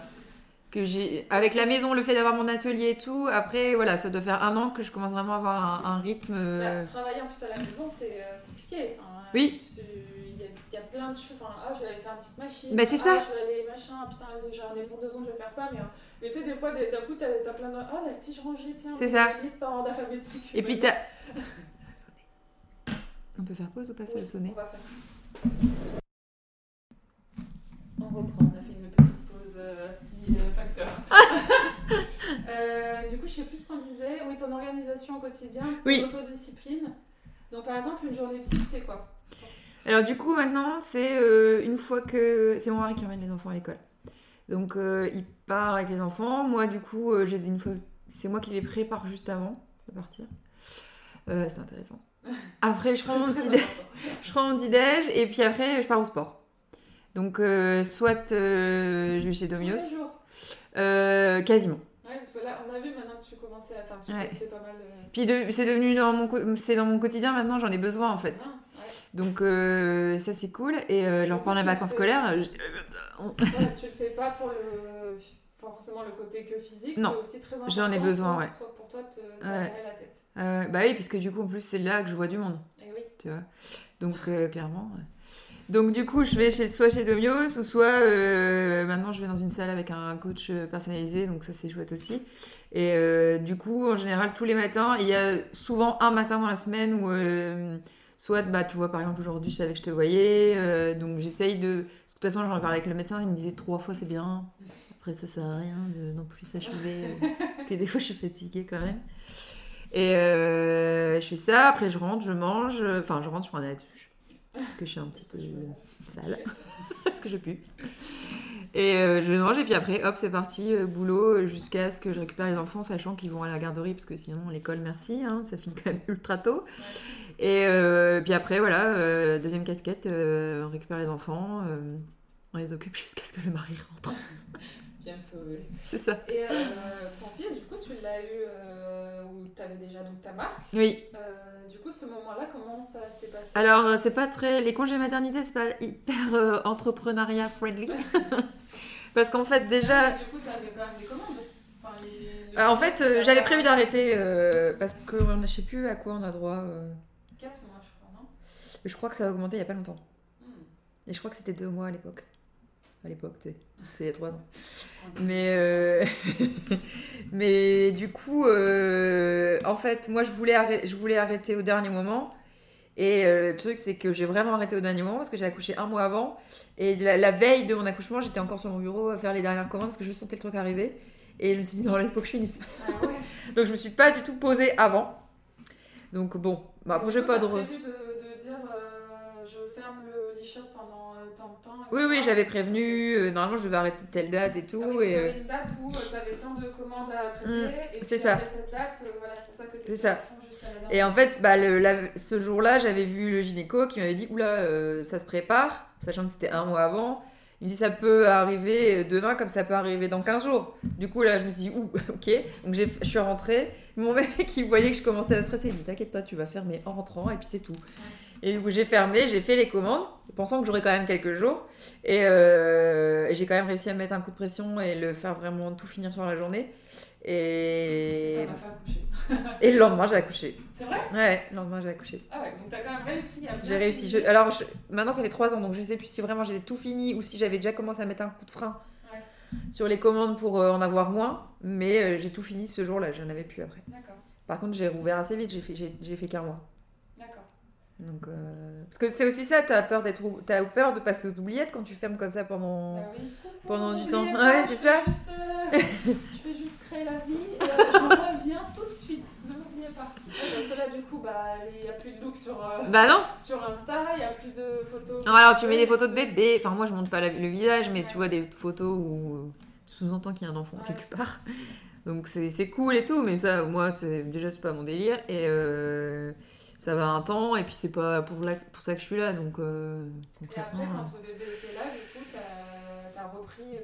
Que j'ai avec la maison, le fait d'avoir mon atelier et tout. Après, voilà, ça doit faire un an que je commence vraiment à avoir un, un rythme. euh, Bah, travailler en plus à la maison, c'est euh, compliqué. Enfin, Oui. Il y, a- il y a plein de choses. Enfin, ah, je vais aller faire une petite machine. Bah, c'est ah, ça. Je vais aller machin. ah, Putain, j'en ai pour deux ans, je vais faire ça. Mais, euh, mais tu sais, des fois, d'un coup, t'as as plein de. Ah, bah, si je rangeais, tiens. C'est ça. avez Par ordre alphabétique. Et puis t'as. <laughs> On peut faire pause ou pas oui, a sonné On va faire. On reprend, on a fait une petite pause euh, <laughs> facteur. <laughs> Euh, du coup, je sais plus ce qu'on disait. Oui, ton organisation au quotidien, ton Oui. autodiscipline. Donc, par exemple, une journée type, c'est quoi? Alors du coup maintenant c'est euh, une fois que c'est mon mari qui emmène les enfants à l'école. Donc il part avec les enfants. Moi du coup j'ai une fois c'est moi qui les prépare juste avant de partir. Euh, c'est intéressant. Après je <laughs> prends mon petit <laughs> je prends mon petit déj et puis après je pars au sport. Donc euh, soit euh, je vais chez Domios, euh, quasiment. Ouais, parce que là, on a vu maintenant que tu commençais à faire, tu Ouais. pas mal. euh, Puis de- c'est devenu dans mon c'est dans mon quotidien maintenant j'en ai besoin en fait. bien, ouais. Donc euh, ça c'est cool et euh, leur pendant les Tu vacances scolaires je- <laughs> tu le fais pas pour le forcément le côté que physique, Non. c'est aussi très important. J'en ai besoin, pour ouais. Toi, pour toi, te Ouais. la tête. Euh, bah oui, puisque du coup, en plus, c'est là que je vois du monde, Et oui. tu vois. Donc, euh, clairement. ouais. Donc, du coup, je vais chez, soit chez Domios, ou soit euh, maintenant, je vais dans une salle avec un coach personnalisé, donc ça, c'est chouette aussi. Et du coup, en général, tous les matins, il y a souvent un matin dans la semaine où. Soit, bah, tu vois, par exemple, aujourd'hui, je savais que je te voyais, euh, donc j'essaye de. De toute façon, j'en parlais avec le médecin, il me disait trois fois c'est bien. Après, ça sert à rien de non plus s'achever, euh, parce que des fois, je suis fatiguée quand même. Et euh, je fais ça, après je rentre, je mange, euh, enfin je rentre, je prends la douche, parce que je suis un petit peu sale, <laughs> parce que je pue. Et euh, je mange, et puis après, hop, c'est parti, euh, boulot, jusqu'à ce que je récupère les enfants, sachant qu'ils vont à la garderie, parce que sinon l'école, merci, hein, ça finit quand même <laughs> ultra tôt. Et euh, puis après, voilà, deuxième casquette, on récupère les enfants, on les occupe <laughs> jusqu'à ce que le mari rentre. C'est ça. Et euh, ton fils, du coup, tu l'as eu euh, où tu avais déjà donc ta marque. Oui, Euh, du coup, ce moment-là, comment ça s'est passé? Alors, euh, c'est pas très. Les congés maternité, c'est pas hyper entrepreneuriat friendly. <laughs> Parce qu'en fait, déjà. Ah, Du coup, avais quand même des commandes. Enfin, les- le en fait, j'avais prévu d'arrêter parce que je sais plus à quoi on a droit. euh, 4 mois, je crois, non? Mais je crois que ça a augmenté il y a pas longtemps. Hmm. Et je crois que c'était deux mois à l'époque. À l'époque, tu sais. C'est il y a trois ans. <laughs> Mais, euh, <laughs> mais du coup, euh, en fait, moi, je voulais, arrêter, je voulais arrêter au dernier moment. Et euh, le truc, c'est que j'ai vraiment arrêté au dernier moment parce que j'ai accouché un mois avant. Et la, la veille de mon accouchement, j'étais encore sur mon bureau à faire les dernières commandes parce que je sentais le truc arriver. Et je me suis dit, non, là, il faut que je finisse. Ah ouais. <laughs> Donc, je me suis pas du tout posée avant. Donc, bon, bah, après, j'ai pas de. prévu de, Oui, oui, j'avais prévenu. euh, normalement, je devais arrêter telle date et tout. Ah oui, et, euh, t'avais une date où tu avais tant de commandes à traiter Mm, et c'est ça. cette date, euh, voilà, c'est pour ça que tu ça. Et en fait, bah, le- la- ce jour-là, j'avais vu le gynéco qui m'avait dit Oula, euh, ça se prépare, sachant que c'était un mois avant. Il me dit Ça peut arriver demain comme ça peut arriver dans 15 jours. Du coup, là, je me suis dit Ouh, <laughs> ok. Donc, je suis rentrée. Mon <laughs> mec, il voyait que je commençais à stresser. Il me dit T'inquiète pas, tu vas fermer en rentrant et puis c'est tout. Et du coup, j'ai fermé, j'ai fait les commandes, pensant que j'aurais quand même quelques jours. Et, euh, et j'ai quand même réussi à mettre un coup de pression et le faire vraiment tout finir sur la journée. Et, Ça m'a fait accoucher. <laughs> et le lendemain, j'ai accouché. C'est vrai? Ouais, le lendemain, j'ai accouché. Ah ouais, donc t'as quand même réussi à J'ai réussi. Je-. Alors je- maintenant ça fait trois ans donc je sais plus si vraiment j'ai tout fini ou si j'avais déjà commencé à mettre un coup de frein Ouais. sur les commandes pour euh, en avoir moins. Mais euh, j'ai tout fini ce jour-là, j'en avais plus après. D'accord, Par contre j'ai rouvert assez vite, j'ai fait, j'ai fait qu'un mois. Donc, euh, Parce que c'est aussi ça, t'as peur, d'être, ou- t'as peur de passer aux oubliettes quand tu fermes comme ça pendant... Oui. Coucou, pendant du temps. pas, Ouais, je c'est vais ça. juste, euh, <laughs> je vais juste créer la vie et euh, j'en reviens tout de suite. Ne m'oubliez pas. Ouais, parce que là, du coup, bah, il n'y a plus de look sur, euh, Bah non sur Insta, il n'y a plus de photos. Non, Alors tu mets des photos de bébé, enfin moi je monte pas la- le visage mais Ouais. tu vois des photos où tu sous-entends qu'il y a un enfant Ouais. quelque part. Donc c'est c'est cool et tout, mais ça moi c'est déjà c'est pas mon délire et euh, ça va un temps et puis c'est pas pour, la- pour ça que je suis là donc euh, Et concrètement. après, quand euh, le bébé était là, du coup, t'as as repris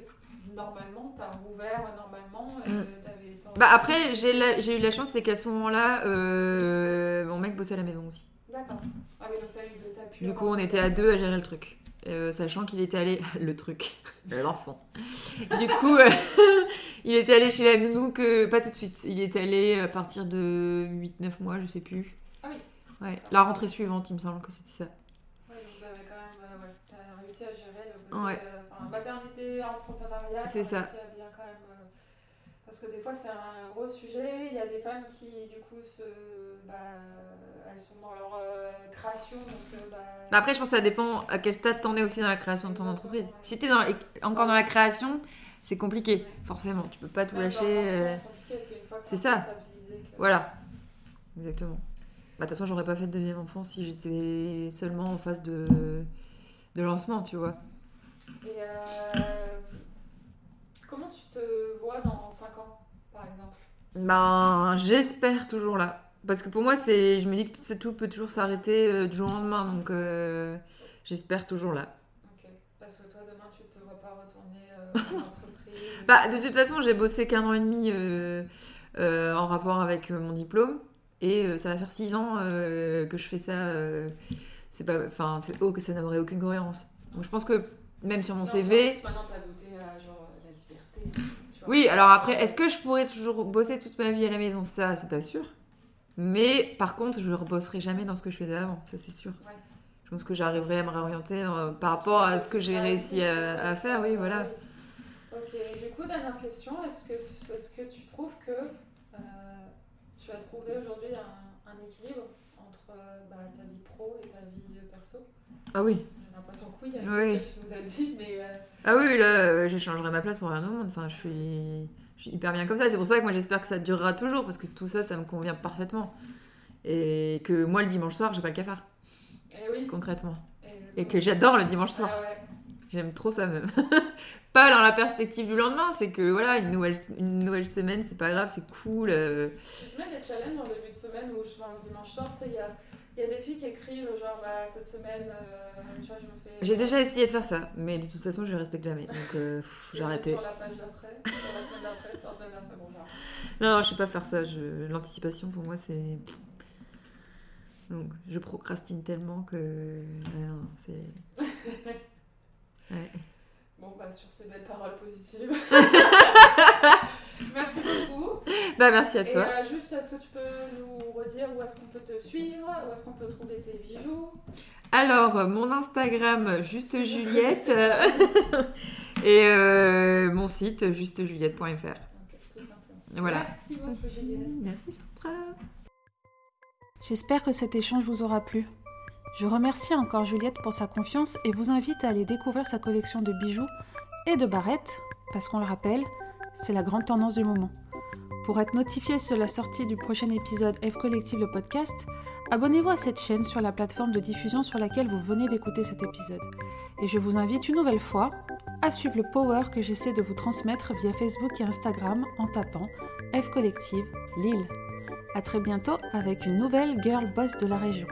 normalement, t'as rouvert normalement. et Mm. t'avais ton- Bah après j'ai la- j'ai eu la chance c'est qu'à ce moment-là euh, mon mec bossait à la maison aussi. D'accord. Ah oui, donc t'as eu de t'as pu Du coup on était à deux à gérer le truc. Euh, sachant qu'il était allé <laughs> le truc <laughs> l'enfant du coup euh, <laughs> il était allé chez la nounou que pas tout de suite il était allé à partir de 8-9 mois je sais plus. Ouais la rentrée suivante il me semble que c'était ça Ouais, donc vous avez quand même, ouais, réussi à gérer le côté, Ouais. euh, maternité, entrepreneuriat, C'est ça. réussi à bien quand même. euh, Parce que des fois, c'est un gros sujet. Il y a des femmes qui, du coup, se, bah, elles sont dans leur euh, création. Donc, bah, Bah Après, je pense que ça dépend à quel stade t'en es aussi dans la création de ton entreprise. Si t'es encore dans la création, c'est compliqué, forcément. Tu peux pas tout lâcher. c'est ça. que- Voilà. Exactement. Bah, de toute façon, j'aurais pas fait de deuxième enfant si j'étais seulement en phase de, de lancement, tu vois. Et euh, comment tu te vois dans 5 ans, par exemple? Ben, j'espère toujours là. Parce que pour moi, c'est, je me dis que tout, tout peut toujours s'arrêter euh, du jour au lendemain. Donc, euh, j'espère toujours là. Ok. Parce que toi, demain, tu te vois pas retourner <laughs> en entreprise. Bah, de toute façon, j'ai bossé qu'un an et demi en rapport avec mon diplôme. Et euh, ça va faire six ans euh, que je fais ça. euh, c'est pas, enfin, c'est oh, que ça n'aurait aucune cohérence. Donc, je pense que même sur mon Non, CV. plus, Maintenant, t'as goûté à genre la liberté. tu vois. Oui, alors après, est-ce que je pourrais toujours bosser toute ma vie à la maison? Ça, c'est pas sûr. Mais par contre, je ne rebosserai jamais dans ce que je faisais avant, ça c'est sûr. Ouais. Je pense que j'arriverai à me réorienter par rapport à ce que j'ai réussi à, à faire, oui, voilà. Ok, du coup, dernière question, est-ce que, est que tu trouves que tu as trouvé aujourd'hui un, un équilibre entre euh, bah, ta vie pro et ta vie euh, perso? Ah oui. J'ai l'impression que oui, avec Oui. ce que tu nous as dit, mais euh, Ah oui, là, euh, je changerai ma place pour rien au monde. Enfin, je suis, je suis hyper bien comme ça. C'est pour ça que moi, j'espère que ça durera toujours, parce que tout ça, ça me convient parfaitement. Et que moi, le dimanche soir, j'ai pas le cafard, eh oui. concrètement. Et que j'adore le dimanche soir. Ah ouais. J'aime trop ça même. <laughs> pas dans la perspective du lendemain, c'est que voilà, une nouvelle, une nouvelle semaine, c'est pas grave, c'est cool. euh. Tu te mets des challenges en début de semaine où je le dimanche soir, tu sais, il y a, il y a des filles qui écrivent genre bah, cette semaine, euh, tu vois, je me fais. J'ai déjà essayé de faire ça, mais de toute façon, je le respecte jamais. Donc euh, <laughs> j'ai arrêté. Sur la page d'après, sur la semaine d'après, sur la semaine d'après, bon, genre. Non, je sais pas faire ça. Je... L'anticipation pour moi, c'est. Donc, je procrastine tellement que. c'est. <laughs> Ouais. Bon, bah, sur ces belles paroles positives. <laughs> <laughs> Merci beaucoup. Bah, merci à Et toi. euh, juste, est-ce que tu peux nous redire où est-ce qu'on peut te suivre Où est-ce qu'on peut trouver tes bijoux? Alors, mon Instagram, juste <laughs> Juliette. euh, et euh, mon site, justejuliette.fr. Tout simplement. Voilà. Merci beaucoup, Juliette. Merci Sandra. J'espère que cet échange vous aura plu. Je remercie encore Juliette pour sa confiance et vous invite à aller découvrir sa collection de bijoux et de barrettes, parce qu'on le rappelle, c'est la grande tendance du moment. Pour être notifié sur la sortie du prochain épisode F Collective le podcast, abonnez-vous à cette chaîne sur la plateforme de diffusion sur laquelle vous venez d'écouter cet épisode. Et je vous invite une nouvelle fois à suivre le power que j'essaie de vous transmettre via Facebook et Instagram en tapant F Collective Lille. A très bientôt avec une nouvelle girl boss de la région.